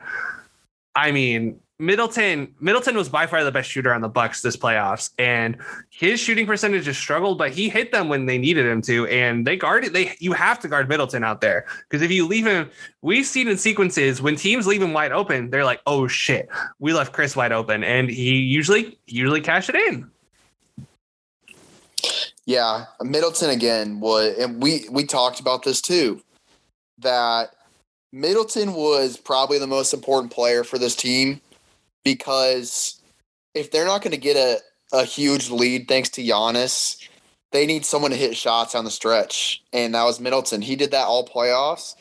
[SPEAKER 2] I mean, Middleton Middleton was by far the best shooter on the Bucks this playoffs, and his shooting percentage has struggled, but he hit them when they needed him to, and they guarded. They you have to guard Middleton out there because if you leave him, we've seen in sequences when teams leave him wide open, they're like, "Oh shit, we left Khris wide open," and he usually usually cash it in.
[SPEAKER 3] Yeah, Middleton again was, and we we talked about this too, that Middleton was probably the most important player for this team because if they're not going to get a, a huge lead thanks to Giannis, they need someone to hit shots on the stretch. And that was Middleton. He did that all playoffs.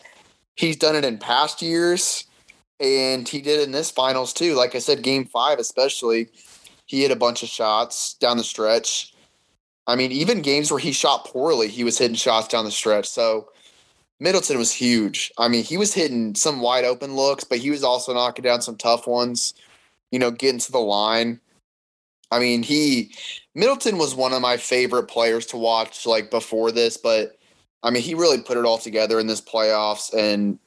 [SPEAKER 3] He's done it in past years, and he did it in this finals too. Like I said, game five, especially, he hit a bunch of shots down the stretch. I mean, even games where he shot poorly, he was hitting shots down the stretch. So Middleton was huge. I mean, he was hitting some wide open looks, but he was also knocking down some tough ones, you know, getting to the line. I mean, he Middleton was one of my favorite players to watch like before this, but I mean, he really put it all together in this playoffs and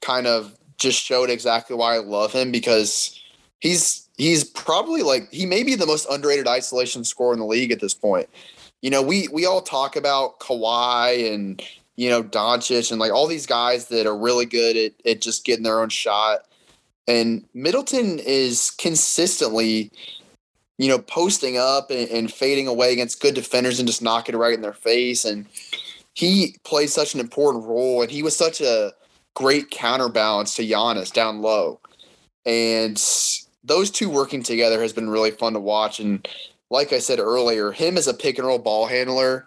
[SPEAKER 3] kind of just showed exactly why I love him because he's he's probably like he may be the most underrated isolation scorer in the league at this point. You know, we we all talk about Kawhi and you know, Doncic and like all these guys that are really good at, at just getting their own shot. And Middleton is consistently, you know, posting up and, and fading away against good defenders and just knocking it right in their face. And he plays such an important role. And he was such a great counterbalance to Giannis down low. And those two working together has been really fun to watch. And like I said earlier, him as a pick and roll ball handler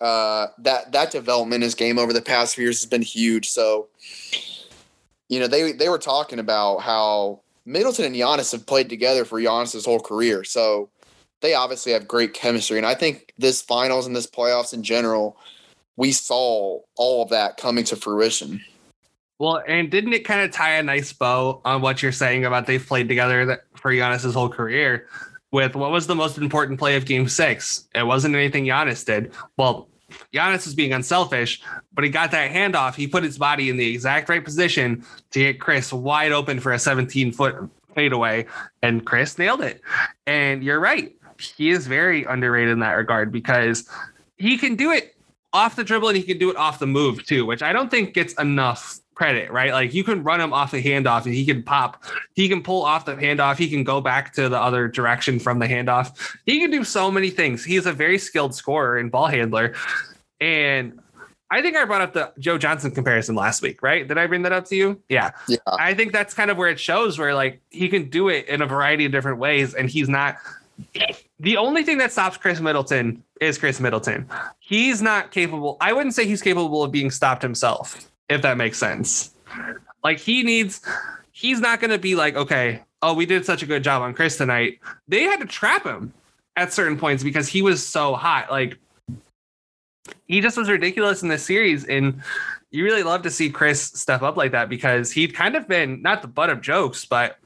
[SPEAKER 3] uh, that that development in his game over the past few years has been huge. So, you know, they they were talking about how Middleton and Giannis have played together for Giannis's whole career. So they obviously have great chemistry. And I think this finals and this playoffs in general, we saw all of that coming to fruition.
[SPEAKER 2] Well, and didn't it kind of tie a nice bow on what you're saying about they've played together for Giannis' whole career? With what was the most important play of Game Six? It wasn't anything Giannis did. Well, Giannis was being unselfish, but he got that handoff. He put his body in the exact right position to get Khris wide open for a 17 foot fadeaway, and Khris nailed it. And you're right, he is very underrated in that regard because he can do it off the dribble and he can do it off the move too, which I don't think gets enough credit, right? Like you can run him off the handoff and he can pop, he can pull off the handoff, he can go back to the other direction from the handoff. He can do so many things. He's a very skilled scorer and ball handler. And I think I brought up the Joe Johnson comparison last week, right? Did I bring that up to you? Yeah.
[SPEAKER 3] Yeah.
[SPEAKER 2] I think that's kind of where it shows where like he can do it in a variety of different ways and he's not the only thing that stops Khris Middleton is Khris Middleton. He's not capable. I wouldn't say he's capable of being stopped himself, if that makes sense. Like he needs, he's not going to be like, okay, oh, we did such a good job on Khris tonight. They had to trap him at certain points because he was so hot. Like he just was ridiculous in this series. And you really love to see Khris step up like that because he'd kind of been not the butt of jokes, but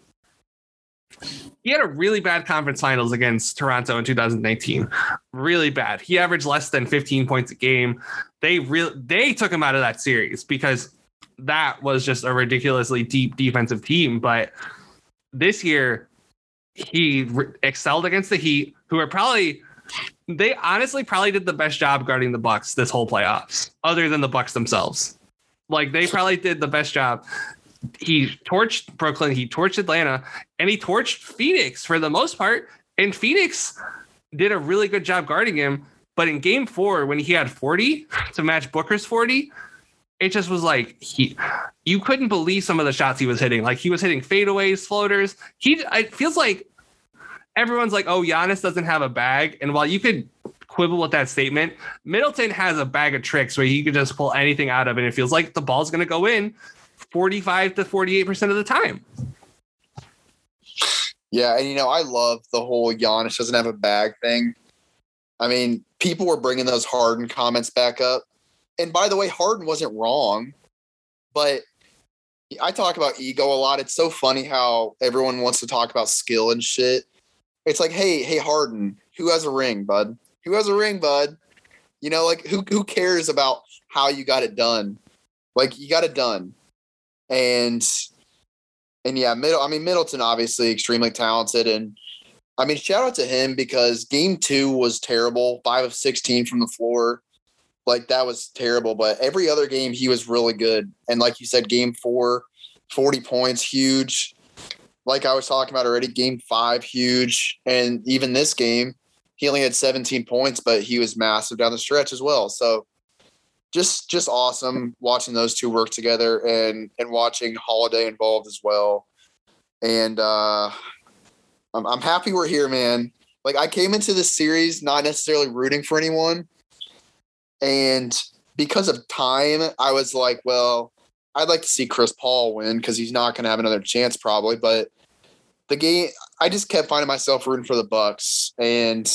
[SPEAKER 2] he had a really bad conference finals against Toronto in 2019. Really bad. He averaged less than 15 points a game. They really they took him out of that series because that was just a ridiculously deep defensive team. But this year, he re- excelled against the Heat, who are probably they honestly probably did the best job guarding the Bucks this whole playoffs, other than the Bucks themselves. Like they probably did the best job he torched Brooklyn, he torched Atlanta, and he torched Phoenix for the most part. And Phoenix did a really good job guarding him. But in game four, when he had 40 to match Booker's 40, it just was like he you couldn't believe some of the shots he was hitting. Like he was hitting fadeaways, floaters. He it feels like everyone's like, oh, Giannis doesn't have a bag. And while you could quibble with that statement, Middleton has a bag of tricks where he could just pull anything out of it. And it feels like the ball's gonna go in 45 to 48% of the time.
[SPEAKER 3] Yeah, and you know, I love the whole Giannis doesn't have a bag thing. I mean, people were bringing those Harden comments back up. And by the way, Harden wasn't wrong, but I talk about ego a lot. It's so funny how everyone wants to talk about skill and shit. It's like, hey, hey, Harden, who has a ring, bud? Who has a ring, bud? You know, like who who cares about how you got it done? Like you got it done and and yeah, middle. I mean, Middleton obviously extremely talented, and I mean, shout out to him because game two was terrible, five of sixteen from the floor, like that was terrible. But every other game he was really good, and like you said, game four, 40 points, huge. Like I was talking about already, game five, huge, and even this game, he only had 17 points, but he was massive down the stretch as well. So just just awesome watching those two work together and and watching Holiday involved as well. And uh I'm I'm happy we're here, man. Like I came into this series not necessarily rooting for anyone. And because of time, I was like, well, I'd like to see Chris Paul win because he's not gonna have another chance probably. But the game I just kept finding myself rooting for the Bucks. And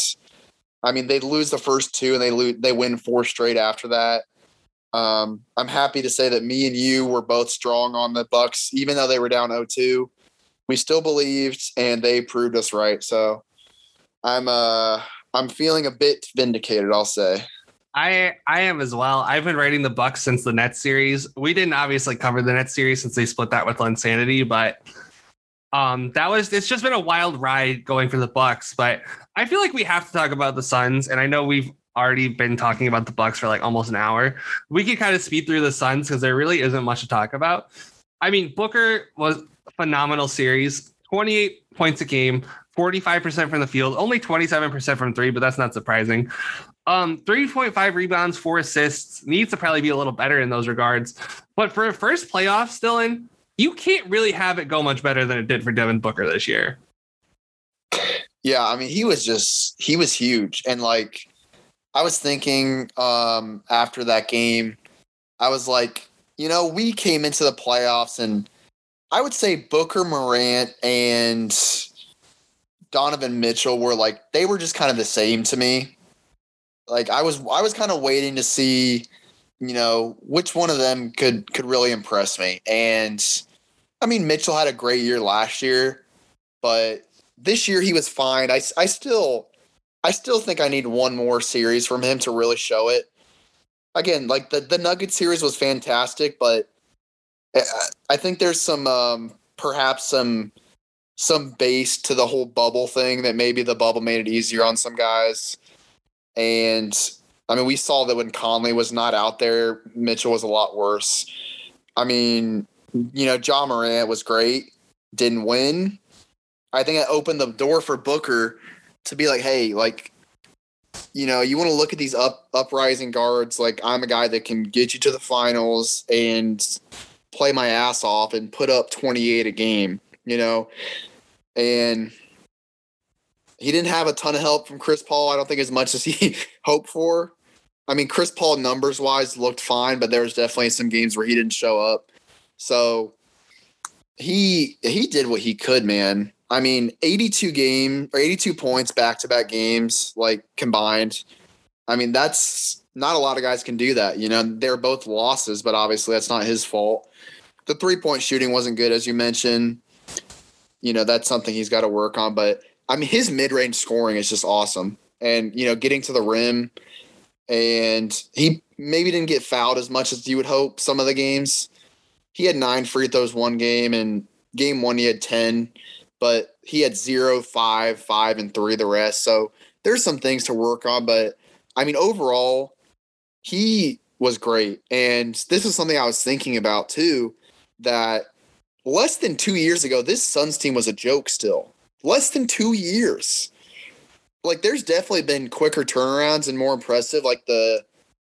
[SPEAKER 3] I mean, they lose the first two and they lose, they win four straight after that. Um, I'm happy to say that me and you were both strong on the Bucks, even though they were down 0-2. We still believed, and they proved us right. So I'm uh I'm feeling a bit vindicated. I'll say.
[SPEAKER 2] I I am as well. I've been writing the Bucks since the Nets series. We didn't obviously cover the Nets series since they split that with Insanity, but um that was it's just been a wild ride going for the Bucks. But I feel like we have to talk about the Suns, and I know we've already been talking about the Bucks for like almost an hour. We can kind of speed through the Suns because there really isn't much to talk about. I mean, Booker was phenomenal series, 28 points a game, 45% from the field, only 27% from three, but that's not surprising. Um, 3.5 rebounds, four assists, needs to probably be a little better in those regards. But for a first playoff, Dylan, you can't really have it go much better than it did for Devin Booker this year.
[SPEAKER 3] Yeah, I mean, he was just he was huge. And like I was thinking um, after that game, I was like, you know, we came into the playoffs and I would say Booker Morant and Donovan Mitchell were like they were just kind of the same to me. Like I was I was kind of waiting to see you know, which one of them could could really impress me. And I mean, Mitchell had a great year last year, but this year he was fine. I, I still I still think I need one more series from him to really show it. Again, like the the Nugget series was fantastic, but I think there's some um, perhaps some some base to the whole bubble thing that maybe the bubble made it easier on some guys. And I mean, we saw that when Conley was not out there, Mitchell was a lot worse. I mean, you know, Ja Morant was great, didn't win. I think it opened the door for Booker to be like, hey, like, you know, you want to look at these up uprising guards. Like, I'm a guy that can get you to the finals and play my ass off and put up 28 a game, you know, and he didn't have a ton of help from Chris Paul. I don't think as much as he hoped for. I mean, Chris Paul numbers wise looked fine, but there was definitely some games where he didn't show up. So he he did what he could, man. I mean, 82 game or 82 points back to back games, like combined. I mean, that's not a lot of guys can do that. You know, they're both losses, but obviously that's not his fault. The three point shooting wasn't good, as you mentioned. You know, that's something he's got to work on. But I mean, his mid range scoring is just awesome. And, you know, getting to the rim, and he maybe didn't get fouled as much as you would hope some of the games. He had nine free throws one game, and game one he had 10, but he had zero, five, five, and three the rest. So there's some things to work on. But I mean, overall, he was great. And this is something I was thinking about too that less than two years ago, this Suns team was a joke still. Less than two years. Like there's definitely been quicker turnarounds and more impressive. Like the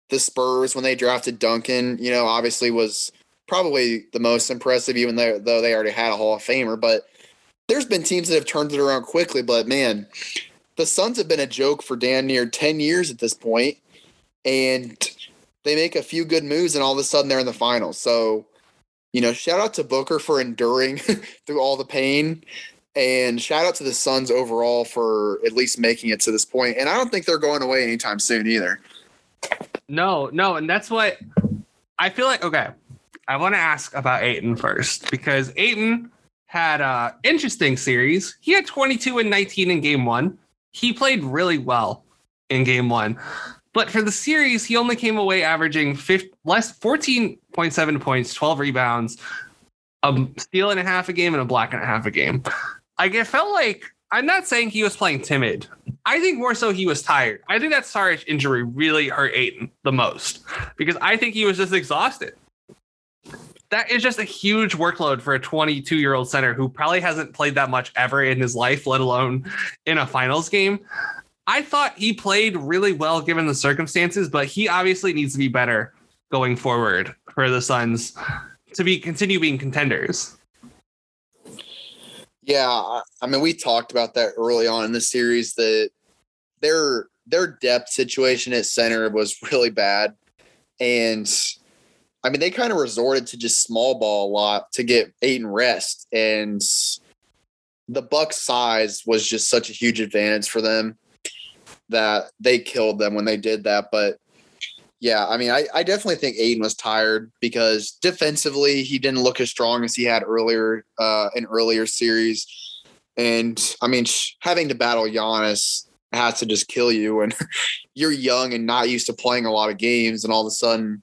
[SPEAKER 3] the Spurs when they drafted Duncan, you know, obviously was probably the most impressive, even though though they already had a Hall of Famer. But there's been teams that have turned it around quickly. But man, the Suns have been a joke for damn near 10 years at this point, And they make a few good moves and all of a sudden they're in the finals. So you know, shout out to Booker for enduring through all the pain. And shout out to the Suns overall for at least making it to this point. And I don't think they're going away anytime soon either.
[SPEAKER 2] No, no. And that's what I feel like. Okay. I want to ask about Ayton first because Ayton had an interesting series. He had 22 and 19 in game one. He played really well in game one. But for the series, he only came away averaging 50, less 14.7 points, 12 rebounds, a steal and a half a game, and a block and a half a game. Like it felt like I'm not saying he was playing timid. I think more so he was tired. I think that Saric injury really hurt Ayton the most because I think he was just exhausted. That is just a huge workload for a 22 year old center who probably hasn't played that much ever in his life, let alone in a finals game. I thought he played really well given the circumstances, but he obviously needs to be better going forward for the Suns to be continue being contenders.
[SPEAKER 3] Yeah, I mean, we talked about that early on in the series that their their depth situation at center was really bad, and I mean, they kind of resorted to just small ball a lot to get Ayton rest, and the Buck size was just such a huge advantage for them that they killed them when they did that. But yeah, I mean, I, I definitely think Ayton was tired because defensively he didn't look as strong as he had earlier uh, in earlier series. And I mean, having to battle Giannis has to just kill you when you're young and not used to playing a lot of games, and all of a sudden,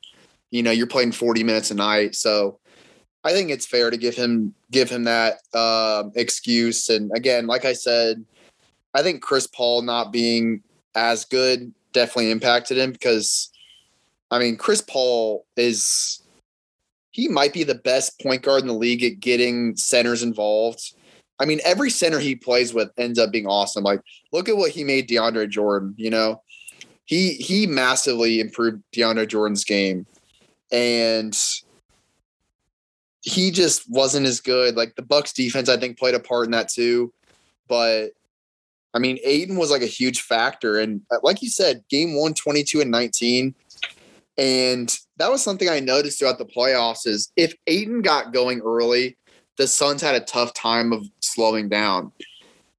[SPEAKER 3] you know, you're playing 40 minutes a night. So I think it's fair to give him give him that uh, excuse. And again, like I said, I think Chris Paul not being as good definitely impacted him because I mean Chris Paul is he might be the best point guard in the league at getting centers involved. I mean, every center he plays with ends up being awesome. Like, look at what he made DeAndre Jordan. You know, he he massively improved DeAndre Jordan's game, and he just wasn't as good. Like the Bucks defense, I think, played a part in that too. But I mean, Ayton was like a huge factor. And uh, like you said, game one, 22 and 19. And that was something I noticed throughout the playoffs is if Ayton got going early, the Suns had a tough time of slowing down.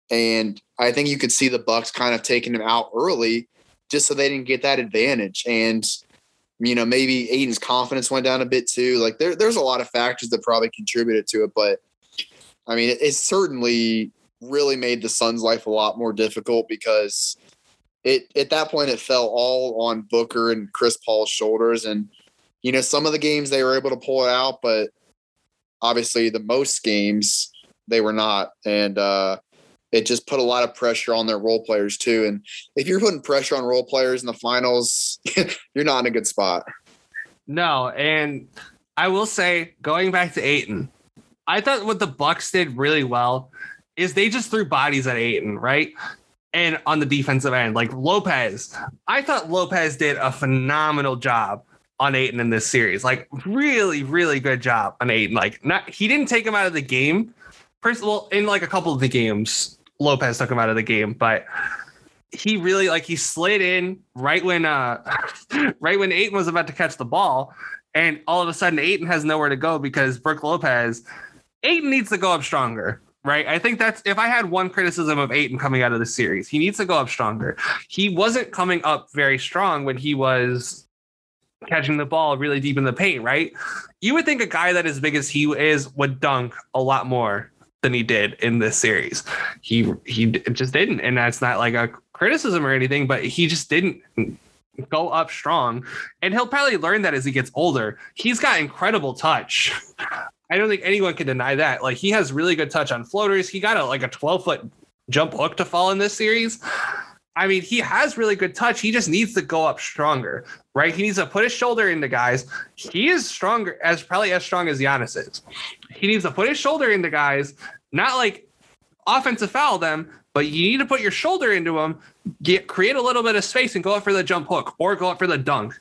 [SPEAKER 3] And I think you could see the Bucks kind of taking him out early just so they didn't get that advantage. And You know, maybe Ayton's confidence went down a bit too. Like there, there's a lot of factors that probably contributed to it, but I mean, it, it certainly really made the Suns' life a lot more difficult because it at that point it fell all on Booker and Chris Paul's shoulders. And you know, some of the games they were able to pull it out, but obviously the most games they were not. And uh it just put a lot of pressure on their role players too. And if you're putting pressure on role players in the finals, you're not in a good spot.
[SPEAKER 2] No, and I will say, going back to Ayton, I thought what the Bucks did really well is they just threw bodies at Ayton, right? And on the defensive end, like Lopez, I thought Lopez did a phenomenal job on Ayton in this series. Like really, really good job on Ayton. Like not he didn't take him out of the game. First of all, in like a couple of the games, Lopez took him out of the game, but he really like he slid in right when uh right when Ayton was about to catch the ball, and all of a sudden Ayton has nowhere to go because Brook Lopez, Ayton needs to go up stronger. Right. I think that's if I had one criticism of Ayton coming out of the series, he needs to go up stronger. He wasn't coming up very strong when he was catching the ball really deep in the paint, right? You would think a guy that as big as he is would dunk a lot more than he did in this series. He he just didn't, and that's not like a criticism or anything, but he just didn't go up strong. And he'll probably learn that as he gets older. He's got incredible touch. I don't think anyone can deny that. Like he has really good touch on floaters. He got a like a 12 foot jump hook to fall in this series. I mean, he has really good touch. He just needs to go up stronger, right? He needs to put his shoulder into guys. He is stronger, as probably as strong as Giannis is. He needs to put his shoulder into guys, not like offensive foul them, but you need to put your shoulder into them, get create a little bit of space and go up for the jump hook or go up for the dunk,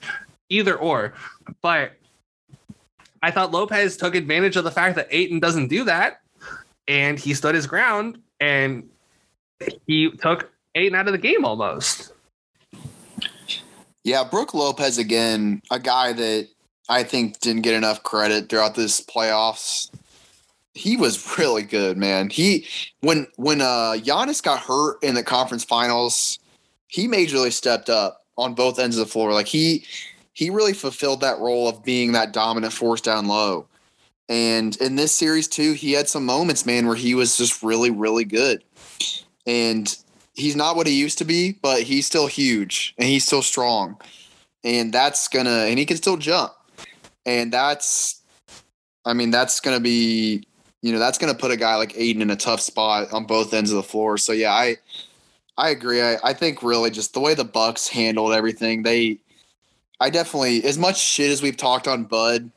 [SPEAKER 2] either or. But I thought Lopez took advantage of the fact that Ayton doesn't do that, and he stood his ground and he took Ayton out of the game almost.
[SPEAKER 3] Yeah, Brook Lopez again, a guy that I think didn't get enough credit throughout this playoffs. He was really good, man. He when when uh Giannis got hurt in the conference finals, he majorly stepped up on both ends of the floor. Like he he really fulfilled that role of being that dominant force down low. And in this series too, he had some moments, man, where he was just really, really good. And he's not what he used to be, but he's still huge and he's still strong. And that's gonna and he can still jump. And that's I mean, that's gonna be you know, that's gonna put a guy like Ayton in a tough spot on both ends of the floor. So yeah, I I agree. I, I think really just the way the Bucks handled everything, they I definitely as much shit as we've talked on Bud,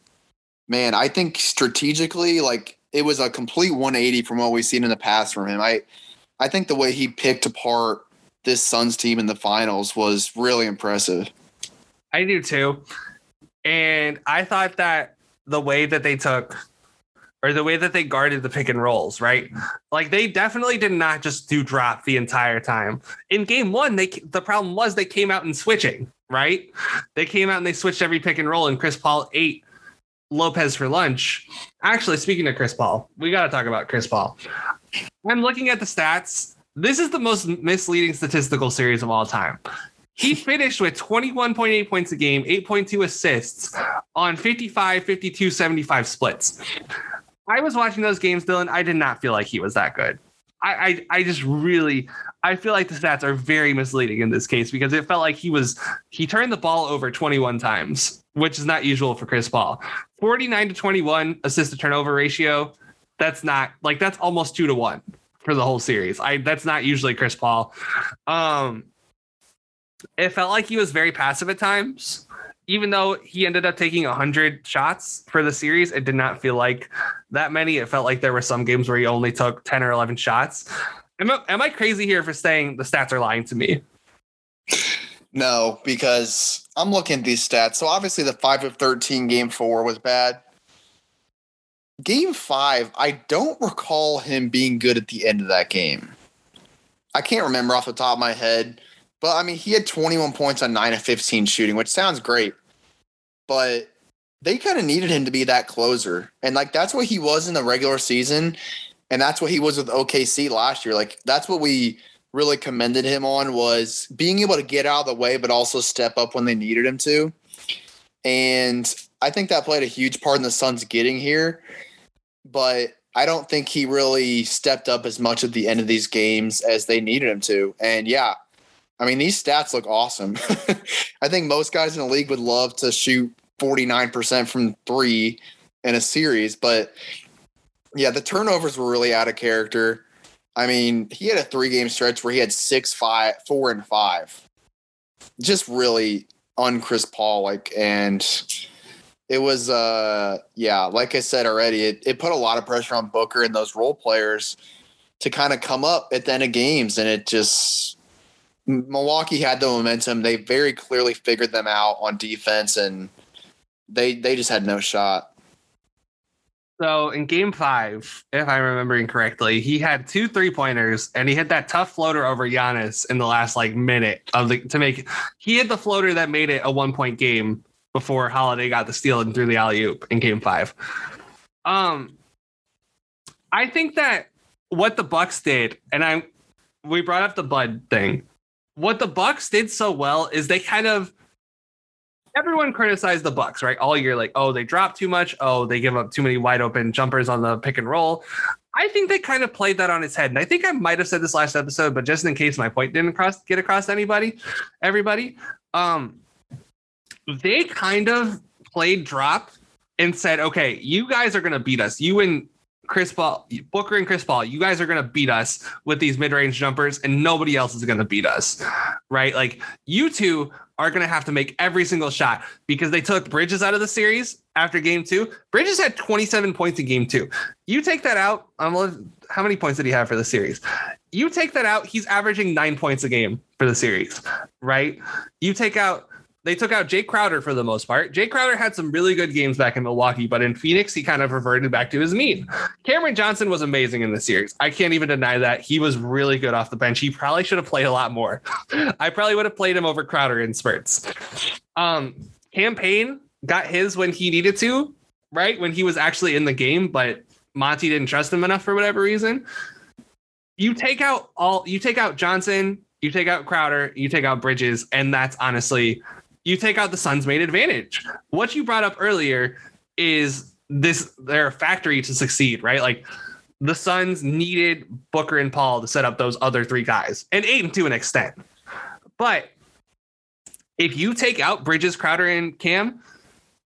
[SPEAKER 3] man, I think strategically, like it was a complete 180 from what we've seen in the past from him. I I think the way he picked apart this Suns team in the finals was really impressive.
[SPEAKER 2] I do too. And I thought that the way that they took or the way that they guarded the pick and rolls, right? Like they definitely did not just do drop the entire time. In game 1, they the problem was they came out and switching, right? They came out and they switched every pick and roll and Chris Paul ate Lopez for lunch. Actually, speaking of Chris Paul, we got to talk about Chris Paul. I'm looking at the stats. This is the most misleading statistical series of all time. He finished with 21.8 points a game, 8.2 assists on 55, 52, 75 splits. I was watching those games, Dylan. I did not feel like he was that good. I, I, I just really I feel like the stats are very misleading in this case because it felt like he was he turned the ball over 21 times, which is not usual for Chris Paul. 49 to 21 assist to turnover ratio. That's not like that's almost two to one for the whole series. I that's not usually Chris Paul. Um it felt like he was very passive at times. Even though he ended up taking 100 shots for the series, it did not feel like that many. It felt like there were some games where he only took 10 or 11 shots. Am I, am I crazy here for saying the stats are lying to me?
[SPEAKER 3] No, because I'm looking at these stats. So obviously the 5 of 13 game 4 was bad. Game 5, I don't recall him being good at the end of that game. I can't remember off the top of my head, but I mean, he had 21 points on 9 of 15 shooting, which sounds great. But they kind of needed him to be that closer. And like that's what he was in the regular season. And that's what he was with OKC last year. Like that's what we really commended him on was being able to get out of the way, but also step up when they needed him to. And I think that played a huge part in the Suns getting here. But I don't think he really stepped up as much at the end of these games as they needed him to. And yeah, I mean, these stats look awesome. I think most guys in the league would love to shoot 49% from three in a series, but yeah, the turnovers were really out of character. I mean, he had a three game stretch where he had six, five, four, and five. Just really un Chris Paul like, and it was, uh, yeah, like I said already, it, it put a lot of pressure on Booker and those role players to kind of come up at the end of games, and it just Milwaukee had the momentum. They very clearly figured them out on defense, and they they just had no shot.
[SPEAKER 2] So in game five, if I'm remembering correctly, he had two three pointers and he hit that tough floater over Giannis in the last like minute of the to make he hit the floater that made it a one point game before Holiday got the steal and threw the alley oop in game five. Um I think that what the Bucks did, and I'm we brought up the Bud thing what the Bucks did so well is they kind of everyone criticized the Bucks, right? All year, like, oh, they drop too much. Oh, they give up too many wide open jumpers on the pick and roll. I think they kind of played that on its head. And I think I might have said this last episode, but just in case my point didn't cross get across anybody, everybody, um, they kind of played drop and said, okay, you guys are gonna beat us. You and Chris Paul, Booker and Chris Paul, you guys are going to beat us with these mid range jumpers, and nobody else is going to beat us, right? Like you two are going to have to make every single shot because they took Bridges out of the series after game two. Bridges had 27 points in game two. You take that out. Um, how many points did he have for the series? You take that out, he's averaging nine points a game for the series, right? You take out they took out Jae Crowder for the most part. Jae Crowder had some really good games back in Milwaukee, but in Phoenix, he kind of reverted back to his mean. Cameron Johnson was amazing in the series. I can't even deny that. He was really good off the bench. He probably should have played a lot more. I probably would have played him over Crowder in spurts. Um, Cam Payne got his when he needed to, right? When he was actually in the game, but Monty didn't trust him enough for whatever reason. You take out all you take out Johnson, you take out Crowder, you take out Bridges, and that's honestly you take out the Suns' main advantage. What you brought up earlier is this their factory to succeed, right? Like the Suns needed Booker and Paul to set up those other three guys, and Ayton to an extent. But if you take out Bridges, Crowder, and Cam,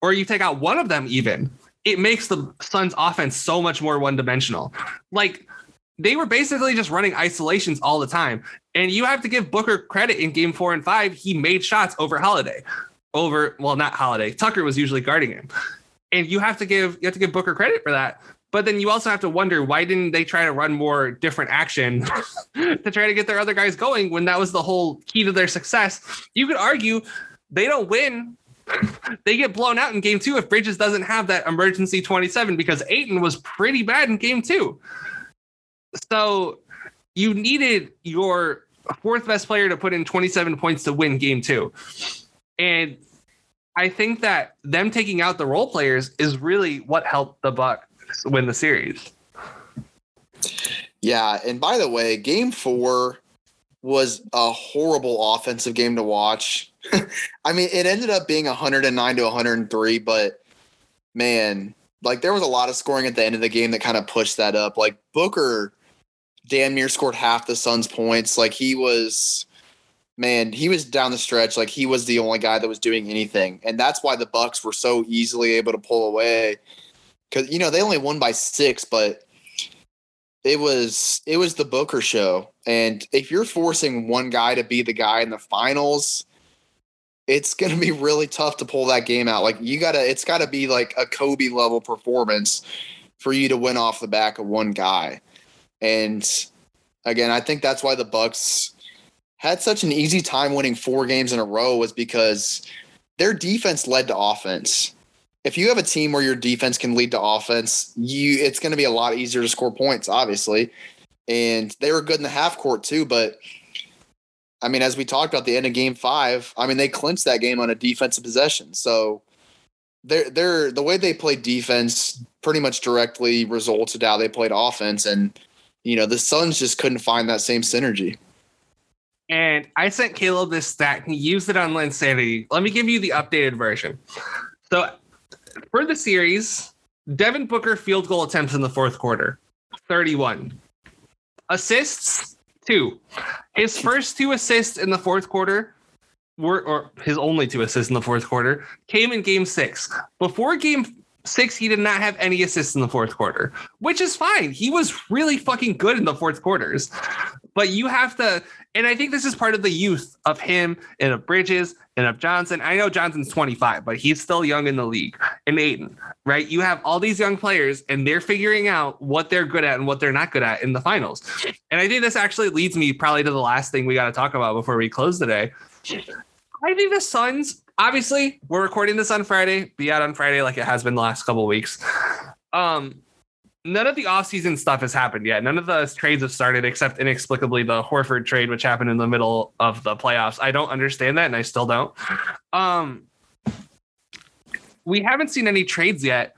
[SPEAKER 2] or you take out one of them, even, it makes the Suns' offense so much more one dimensional. Like they were basically just running isolations all the time. And you have to give Booker credit in game four and five. He made shots over Holiday. Over, well, not Holiday. Tucker was usually guarding him. And you have to give you have to give Booker credit for that. But then you also have to wonder why didn't they try to run more different action to try to get their other guys going when that was the whole key to their success? You could argue they don't win they get blown out in game two if Bridges doesn't have that emergency 27 because Ayton was pretty bad in game two. So you needed your fourth best player to put in 27 points to win game two. And I think that them taking out the role players is really what helped the Bucks win the series.
[SPEAKER 3] Yeah, and by the way, game 4 was a horrible offensive game to watch. I mean, it ended up being 109 to 103, but man, like there was a lot of scoring at the end of the game that kind of pushed that up. Like Booker damn near scored half the Suns' points. Like he was, man, he was down the stretch. Like he was the only guy that was doing anything, and that's why the Bucks were so easily able to pull away. Because you know they only won by six, but it was it was the Booker show. And if you're forcing one guy to be the guy in the finals, it's going to be really tough to pull that game out. Like you got to it's got to be like a Kobe level performance for you to win off the back of one guy. And again, I think that's why the Bucks had such an easy time winning four games in a row was because their defense led to offense. If you have a team where your defense can lead to offense, you it's going to be a lot easier to score points, obviously. And they were good in the half court too, but I mean, as we talked about the end of game five, I mean, they clinched that game on a defensive possession. So they're they're the way they played defense pretty much directly resulted how they played offense. And you know, the Suns just couldn't find that same synergy.
[SPEAKER 2] And I sent Caleb this stat. He used it on Linsanity. Let me give you the updated version. So for the series, Devin Booker field goal attempts in the fourth quarter, 31. Assists, two. His first two assists in the fourth quarter were, or his only two assists in the fourth quarter, came in game six. Before game six, he did not have any assists in the fourth quarter, which is fine. He was really fucking good in the fourth quarters. But you have to, and I think this is part of the youth of him and of Bridges and of Johnson. I know Johnson's 25, but he's still young in the league. And Ayton, right? You have all these young players and they're figuring out what they're good at and what they're not good at in the finals. And I think this actually leads me probably to the last thing we got to talk about before we close today. I think the Suns, obviously, we're recording this on Friday, be out on Friday like it has been the last couple weeks. Um, none of the offseason stuff has happened yet. None of the trades have started except inexplicably the Horford trade, which happened in the middle of the playoffs. I don't understand that, and I still don't. Um, we haven't seen any trades yet,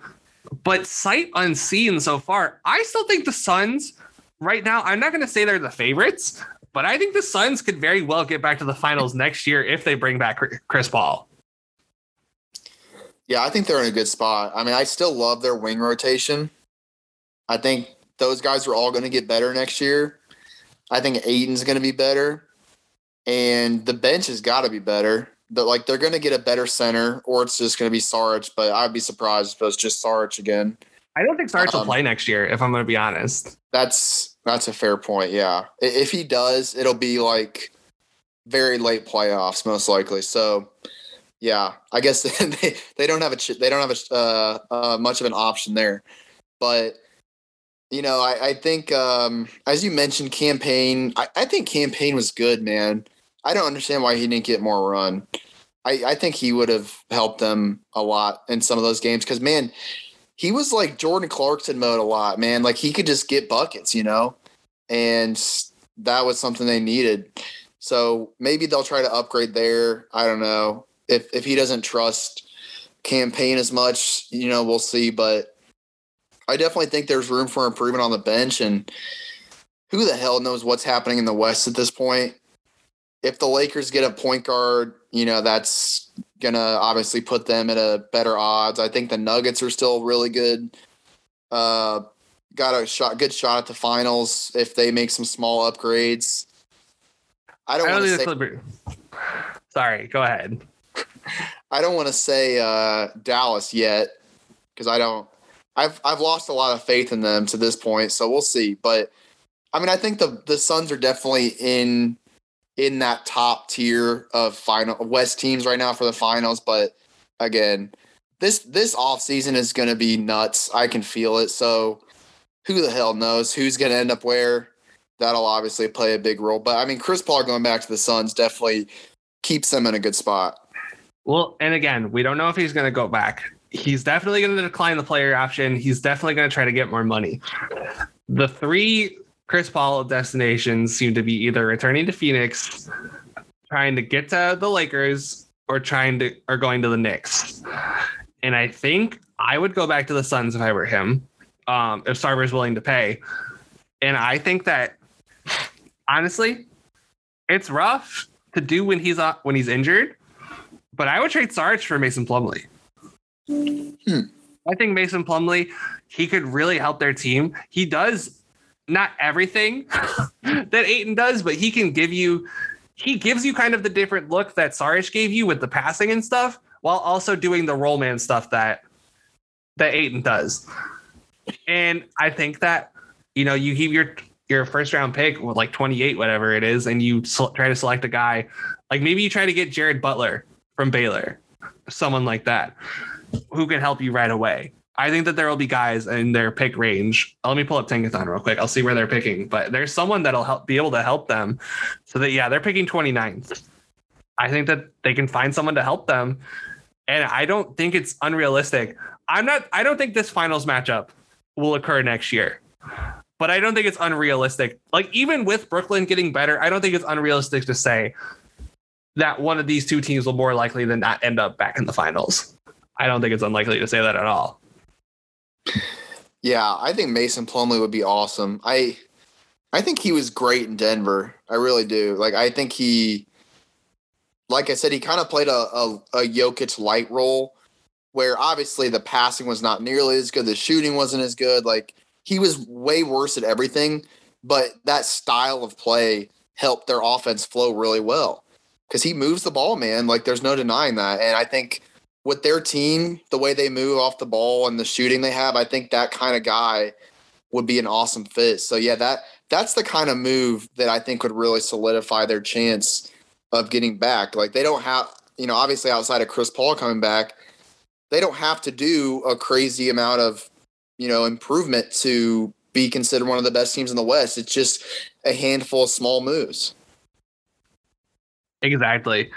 [SPEAKER 2] but sight unseen so far, I still think the Suns right now, I'm not going to say they're the favorites, but I think the Suns could very well get back to the finals next year if they bring back Chris Paul.
[SPEAKER 3] Yeah, I think they're in a good spot. I mean, I still love their wing rotation. I think those guys are all going to get better next year. I think Ayton's going to be better, and the bench has got to be better. But like they're going to get a better center, or it's just going to be Saric. But I'd be surprised if it's just Saric again.
[SPEAKER 2] I don't think Saric um, will play next year. If I'm going to be honest,
[SPEAKER 3] that's that's a fair point. Yeah, if he does, it'll be like very late playoffs, most likely. So, yeah, I guess they, they don't have a they don't have a uh, uh, much of an option there. But you know, I, I think um, as you mentioned, Cam Payne. I, I think Cam Payne was good, man. I don't understand why he didn't get more run. I, I think he would have helped them a lot in some of those games because man, he was like Jordan Clarkson mode a lot, man. Like he could just get buckets, you know, and that was something they needed. So maybe they'll try to upgrade there. I don't know if if he doesn't trust Cam Payne as much, you know, we'll see. But I definitely think there's room for improvement on the bench. And who the hell knows what's happening in the West at this point? If the Lakers get a point guard, you know, that's going to obviously put them at a better odds. I think the Nuggets are still really good. Uh, got a shot, good shot at the finals if they make some small upgrades. I don't, want to say.
[SPEAKER 2] Sorry, go ahead.
[SPEAKER 3] I don't want to say uh, Dallas yet because I don't. I've I've lost a lot of faith in them to this point, so we'll see. But I mean, I think the the Suns are definitely in in that top tier of final West teams right now for the finals. But again, this this off season is going to be nuts. I can feel it. So who the hell knows who's going to end up where? That'll obviously play a big role. But I mean, Chris Paul going back to the Suns definitely keeps them in a good spot.
[SPEAKER 2] Well, and again, we don't know if he's going to go back he's definitely going to decline the player option. He's definitely going to try to get more money. The three Chris Paul destinations seem to be either returning to Phoenix, trying to get to the Lakers, or trying to or going to the Knicks. And I think I would go back to the Suns if I were him, um, if Sarver's willing to pay. And I think that honestly, it's rough to do when he's uh, when he's injured. But I would trade Sarge for Mason Plumlee. Hmm. I think Mason Plumlee, he could really help their team. He does not everything that Ayton does, but he can give you he gives you kind of the different look that Saric gave you with the passing and stuff, while also doing the roll man stuff that that Ayton does. And I think that you know you keep your your first round pick with like 28 whatever it is and you try to select a guy like maybe you try to get Jared Butler from Baylor someone like that who can help you right away. I think that there will be guys in their pick range. Let me pull up Tankathon real quick. I'll see where they're picking, but there's someone that'll help be able to help them. So that yeah, they're picking 29th. I think that they can find someone to help them. And I don't think it's unrealistic. I'm not I don't think this finals matchup will occur next year. But I don't think it's unrealistic. Like even with Brooklyn getting better, I don't think it's unrealistic to say that one of these two teams will more likely than not end up back in the finals. I don't think it's unlikely to say that at all.
[SPEAKER 3] Yeah, I think Mason Plumlee would be awesome. I I think he was great in Denver. I really do. Like I think he like I said, he kind of played a, a, a Jokic light role where obviously the passing was not nearly as good, the shooting wasn't as good. Like he was way worse at everything, but that style of play helped their offense flow really well. Because he moves the ball, man. Like there's no denying that. And I think with their team, the way they move off the ball and the shooting they have, I think that kind of guy would be an awesome fit. So yeah, that that's the kind of move that I think would really solidify their chance of getting back. Like they don't have, you know, obviously outside of Chris Paul coming back, they don't have to do a crazy amount of, you know, improvement to be considered one of the best teams in the West. It's just a handful of small moves.
[SPEAKER 2] Exactly.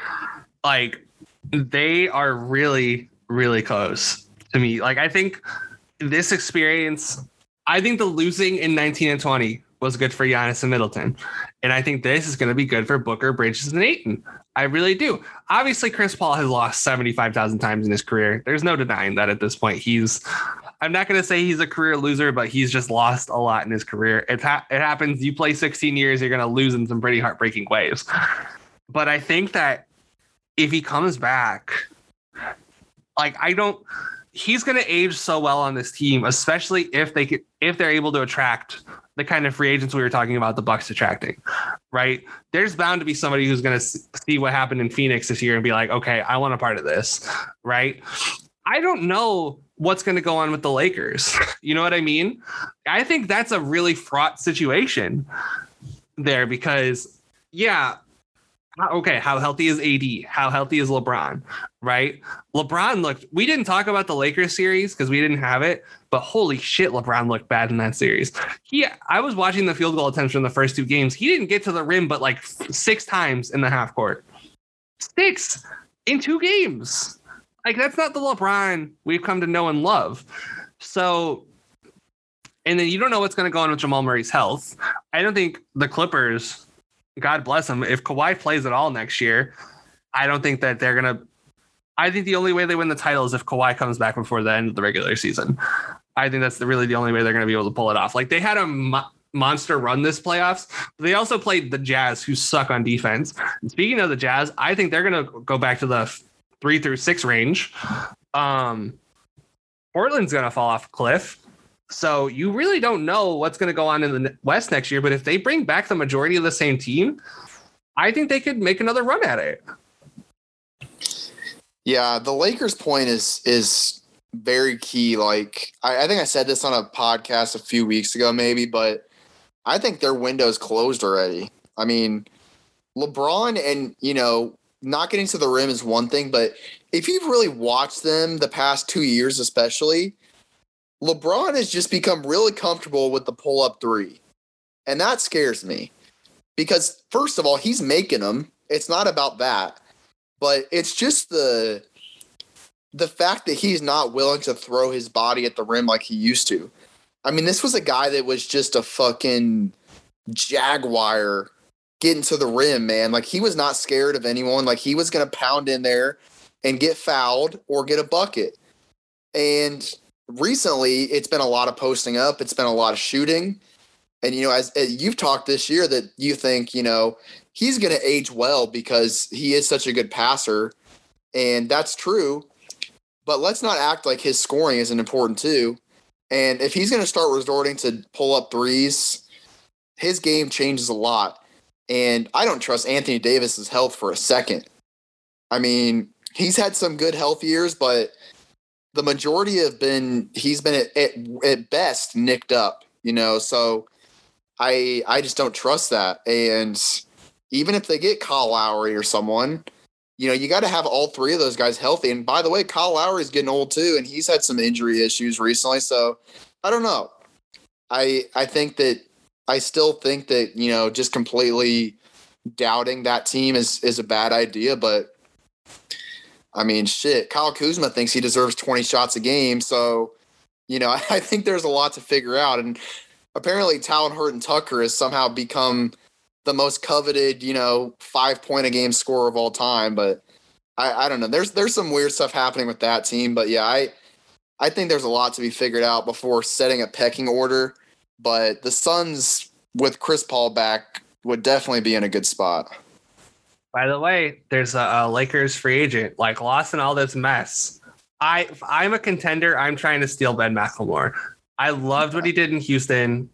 [SPEAKER 2] Like they are really, really close to me. Like I think this experience, I think the losing in 19 and 20 was good for Giannis and Middleton. And I think this is going to be good for Booker, Bridges, and Ayton. I really do. Obviously, Chris Paul has lost 75,000 times in his career. There's no denying that at this point. He's, I'm not going to say he's a career loser, but he's just lost a lot in his career. It, ha- it happens. You play 16 years, you're going to lose in some pretty heartbreaking ways. But I think that if he comes back, like, I don't, he's going to age so well on this team, especially if they could, if they're able to attract the kind of free agents we were talking about the Bucks attracting, right? There's bound to be somebody who's going to see what happened in Phoenix this year and be like, okay, I want a part of this, right? I don't know what's going to go on with the Lakers. You know what I mean? I think that's a really fraught situation there because, yeah, okay, how healthy is AD? How healthy is LeBron? Right? LeBron looked, we didn't talk about the Lakers series because we didn't have it, but holy shit, LeBron looked bad in that series. He, I was watching the field goal attempts from the first two games. He didn't get to the rim, but like six times in the half court. Six in two games. Like, that's not the LeBron we've come to know and love. So, and then you don't know what's going to go on with Jamal Murray's health. I don't think the Clippers God bless him. If Kawhi plays at all next year, I don't think that they're gonna. I think the only way they win the title is if Kawhi comes back before the end of the regular season. I think that's the, really the only way they're going to be able to pull it off. Like they had a mo- monster run this playoffs. they also played the Jazz, who suck on defense. And speaking of the Jazz, I think they're going to go back to the three through six range. Um, Portland's going to fall off a cliff. So you really don't know what's going to go on in the West next year. But if they bring back the majority of the same team, I think they could make another run at it.
[SPEAKER 3] Yeah, the Lakers' point is is very key. Like I, I think I said this on a podcast a few weeks ago, maybe, but I think their window's closed already. I mean, LeBron and you know not getting to the rim is one thing, but if you've really watched them the past two years, especially, LeBron has just become really comfortable with the pull up three. And that scares me because, first of all, he's making them. It's not about that, but it's just the the fact that he's not willing to throw his body at the rim like he used to. I mean, this was a guy that was just a fucking jaguar getting to the rim, man. Like he was not scared of anyone. Like he was going to pound in there and get fouled or get a bucket. And recently it's been a lot of posting up, it's been a lot of shooting. And you know, as, as you've talked this year that you think, you know, he's going to age well because he is such a good passer. And that's true. But let's not act like his scoring isn't important too. And if he's going to start resorting to pull up threes, his game changes a lot. And I don't trust Anthony Davis's health for a second. I mean, he's had some good health years, but the majority have been he's been at, at, at best nicked up, you know. So I I just don't trust that. And even if they get Kyle Lowry or someone, you know, you got to have all three of those guys healthy. And by the way, Kyle Lowry is getting old too, and he's had some injury issues recently. So I don't know. I I think that I still think that you know just completely doubting that team is is a bad idea, but I mean, shit, Kyle Kuzma thinks he deserves 20 shots a game. So, you know, I think there's a lot to figure out. And apparently, Talen Horton-Tucker has somehow become the most coveted, you know, five point a game scorer of all time. But I, I don't know. There's there's some weird stuff happening with that team. But yeah, I I think there's a lot to be figured out before setting a pecking order. But the Suns with Chris Paul back, would definitely be in a good spot.
[SPEAKER 2] By the way, there's a, a Lakers free agent like lost in all this mess. I I'm a contender. I'm trying to steal Ben McLemore. I loved what he did in Houston,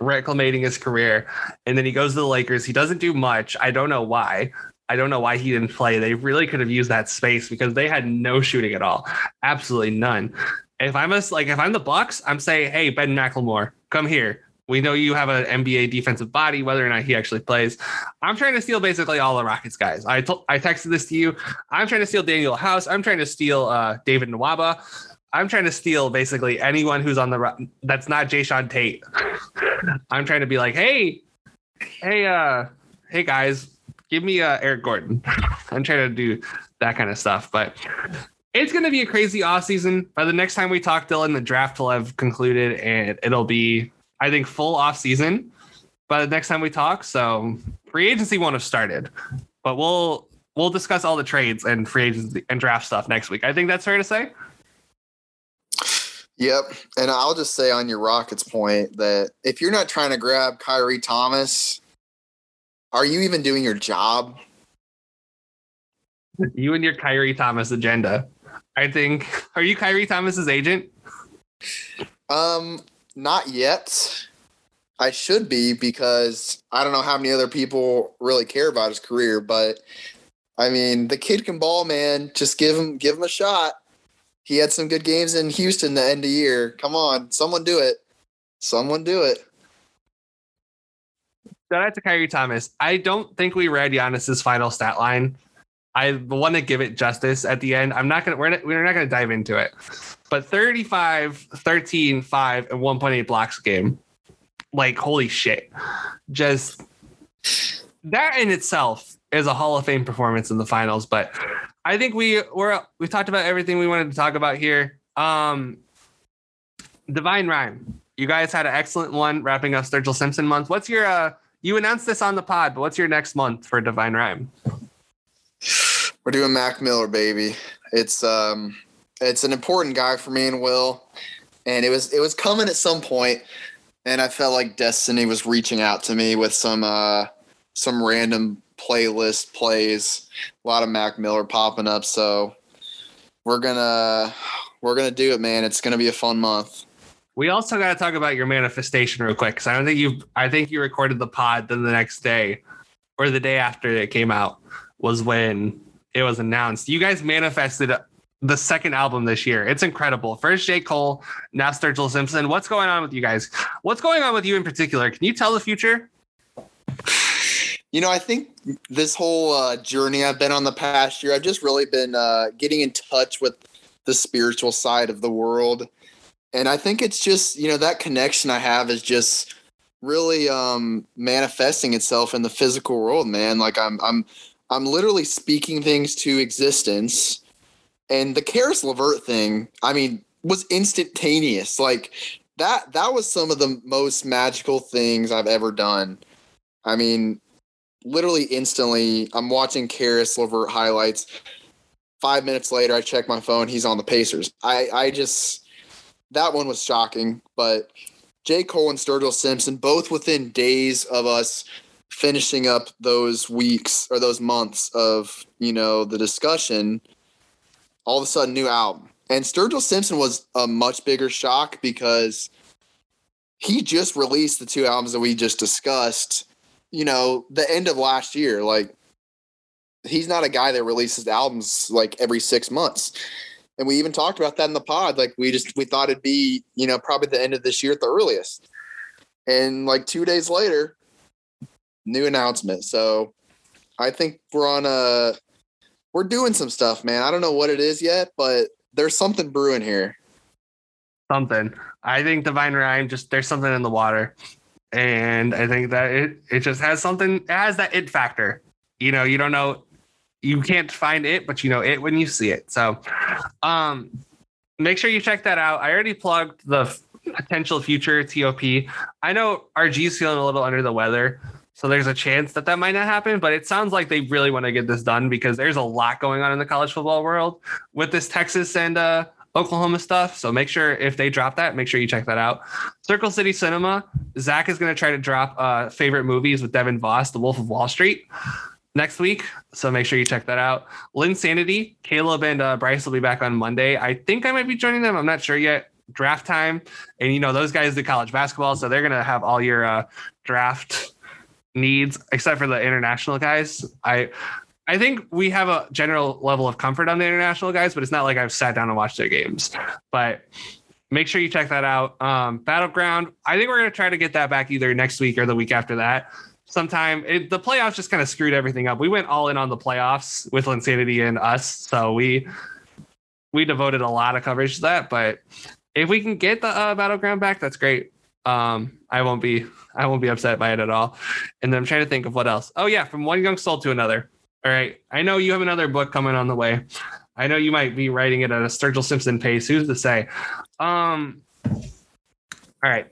[SPEAKER 2] reclamating his career, and then he goes to the Lakers. He doesn't do much. I don't know why. I don't know why he didn't play. They really could have used that space because they had no shooting at all, absolutely none. If I'm a, like if I'm the Bucks, I'm saying, hey Ben McLemore, come here. We know you have an NBA defensive body, whether or not he actually plays. I'm trying to steal basically all the Rockets guys. I texted this to you. I'm trying to steal Danuel House. I'm trying to steal uh, David Nwaba. I'm trying to steal basically anyone who's on the that's not Jae'Sean Tate. I'm trying to be like, hey, hey, uh, hey guys, give me uh, Eric Gordon. I'm trying to do that kind of stuff, but it's going to be a crazy off season. By the next time we talk, Dylan, the draft will have concluded and it'll be I think full off season by the next time we talk. So free agency won't have started, but we'll we'll discuss all the trades and free agency and draft stuff next week. I think that's fair to say.
[SPEAKER 3] Yep. And I'll just say on your Rockets point that if you're not trying to grab Khyri Thomas, are you even doing your job?
[SPEAKER 2] You and your Khyri Thomas agenda. I think. Are you Khyri Thomas's agent?
[SPEAKER 3] Um, not yet. I should be because I don't know how many other people really care about his career, but I mean, the kid can ball, man. Just give him give him a shot. He had some good games in Houston the end of year. Come on, someone do it. Someone do it.
[SPEAKER 2] Shout out to Khyri Thomas. I don't think we read Giannis's final stat line. I want to give it justice at the end. I'm not gonna we're not, we're not gonna dive into it. But 35, 13, 5, and 1.8 blocks a game. Like holy shit. Just that in itself is a Hall of Fame performance in the finals. But I think we we're we talked about everything we wanted to talk about here. Um Divine Rhyme. You guys had an excellent one wrapping up Sturgill Simpson month. What's your uh you announced this on the pod, but what's your next month for Divine Rhyme?
[SPEAKER 3] We're doing Mac Miller, baby. It's um it's an important guy for me and Will. And it was it was coming at some point, and I felt like destiny was reaching out to me with some uh some random playlist plays, a lot of Mac Miller popping up. So we're gonna we're gonna do it, man. It's gonna be a fun month.
[SPEAKER 2] We also got to talk about your manifestation real quick because I don't think you. I think you recorded the pod. Then the next day, or the day after it came out, was when it was announced. You guys manifested the second album this year. It's incredible. First J Cole, now Sturgill Simpson. What's going on with you guys? What's going on with you in particular? Can you tell the future?
[SPEAKER 3] You know, I think this whole uh, journey I've been on the past year, I've just really been uh, getting in touch with the spiritual side of the world. And I think it's just, you know, that connection I have is just really um, manifesting itself in the physical world, man. Like I'm, I'm, I'm literally speaking things to existence. And the Caris LeVert thing, I mean, was instantaneous. Like that, that was some of the most magical things I've ever done. I mean, literally instantly, I'm watching Caris LeVert highlights. Five minutes later, I check my phone. He's on the Pacers. I, I just that one was shocking. But J. Cole and Sturgill Simpson, both within days of us finishing up those weeks or those months of you know the discussion, all of a sudden new album. And Sturgill Simpson was a much bigger shock because he just released the two albums that we just discussed you know, the end of last year. Like, he's not a guy that releases albums like every six months. And we even talked about that in the pod. Like, we just, we thought it'd be, you know, probably the end of this year at the earliest. And like two days later, new announcement. So I think we're on a, we're doing some stuff, man. I don't know what it is yet, but there's something brewing here.
[SPEAKER 2] Something. I think Divine Rhyme just, there's something in the water and I think that it it just has something. It has that it factor. You know, you don't know, you can't find it, but you know it when you see it. So, um, make sure you check that out. I already plugged the potential future TOP. I know RG's feeling a little under the weather. So there's a chance that that might not happen, but it sounds like they really want to get this done because there's a lot going on in the college football world with this Texas and uh, Oklahoma stuff. So make sure if they drop that, make sure you check that out. Circle City Cinema. Zach is going to try to drop uh, favorite movies with Devin Voss, The Wolf of Wall Street, next week. So make sure you check that out. Lynn Sanity, Caleb and uh, Bryce will be back on Monday. I think I might be joining them. I'm not sure yet. Draft time, and you know those guys do college basketball, so they're gonna have all your uh, draft needs, except for the international guys. I I think we have a general level of comfort on the international guys, but it's not like I've sat down and watched their games. But make sure you check that out. Um, Battleground, I think we're gonna try to get that back either next week or the week after that. Sometime it, the playoffs just kind of screwed everything up. We went all in on the playoffs with Insanity and us, so we we devoted a lot of coverage to that. But if we can get the uh, battleground back, that's great. Um, I won't be I won't be upset by it at all. And then I'm trying to think of what else. Oh yeah, from one young soul to another. All right. I know you have another book coming on the way. I know you might be writing it at a Sturgill Simpson pace. Who's to say? Um all right.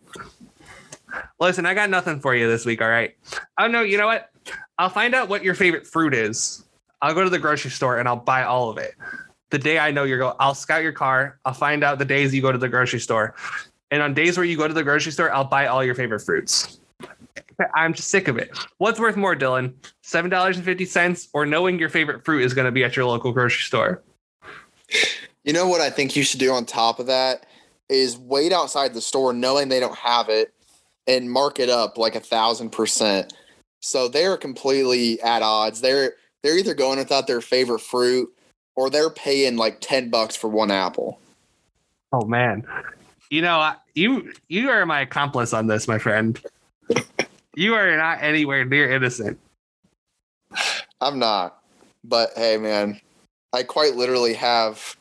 [SPEAKER 2] Listen, I got nothing for you this week. All right. Oh no, you know what? I'll find out what your favorite fruit is. I'll go to the grocery store and I'll buy all of it the day I know you're going, I'll scout your car. I'll find out the days you go to the grocery store. And on days where you go to the grocery store, I'll buy all your favorite fruits. I'm just sick of it. What's worth more, Dylan? $7.50 or knowing your favorite fruit is going to be at your local grocery store?
[SPEAKER 3] You know what I think you should do on top of that is wait outside the store knowing they don't have it and mark it up like a thousand percent. So they're completely at odds. They're they're either going without their favorite fruit or they're paying like 10 bucks for one apple.
[SPEAKER 2] Oh man. You know, you you are my accomplice on this, my friend. you are not anywhere near innocent.
[SPEAKER 3] I'm not. But hey man, I quite literally have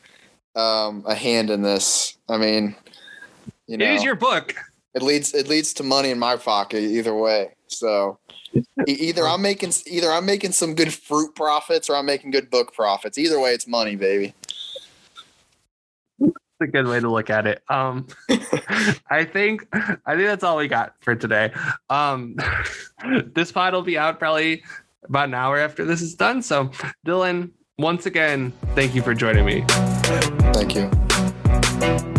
[SPEAKER 3] um, a hand in this. I mean, you know,
[SPEAKER 2] it is your book.
[SPEAKER 3] It leads it leads to money in my pocket either way. So either I'm making either I'm making some good fruit profits or I'm making good book profits. Either way, it's money, baby
[SPEAKER 2] a good way to look at it. Um, I think I think that's all we got for today. Um, this pod will be out probably about an hour after this is done. So, Dylan, once again, thank you for joining me. Thank you.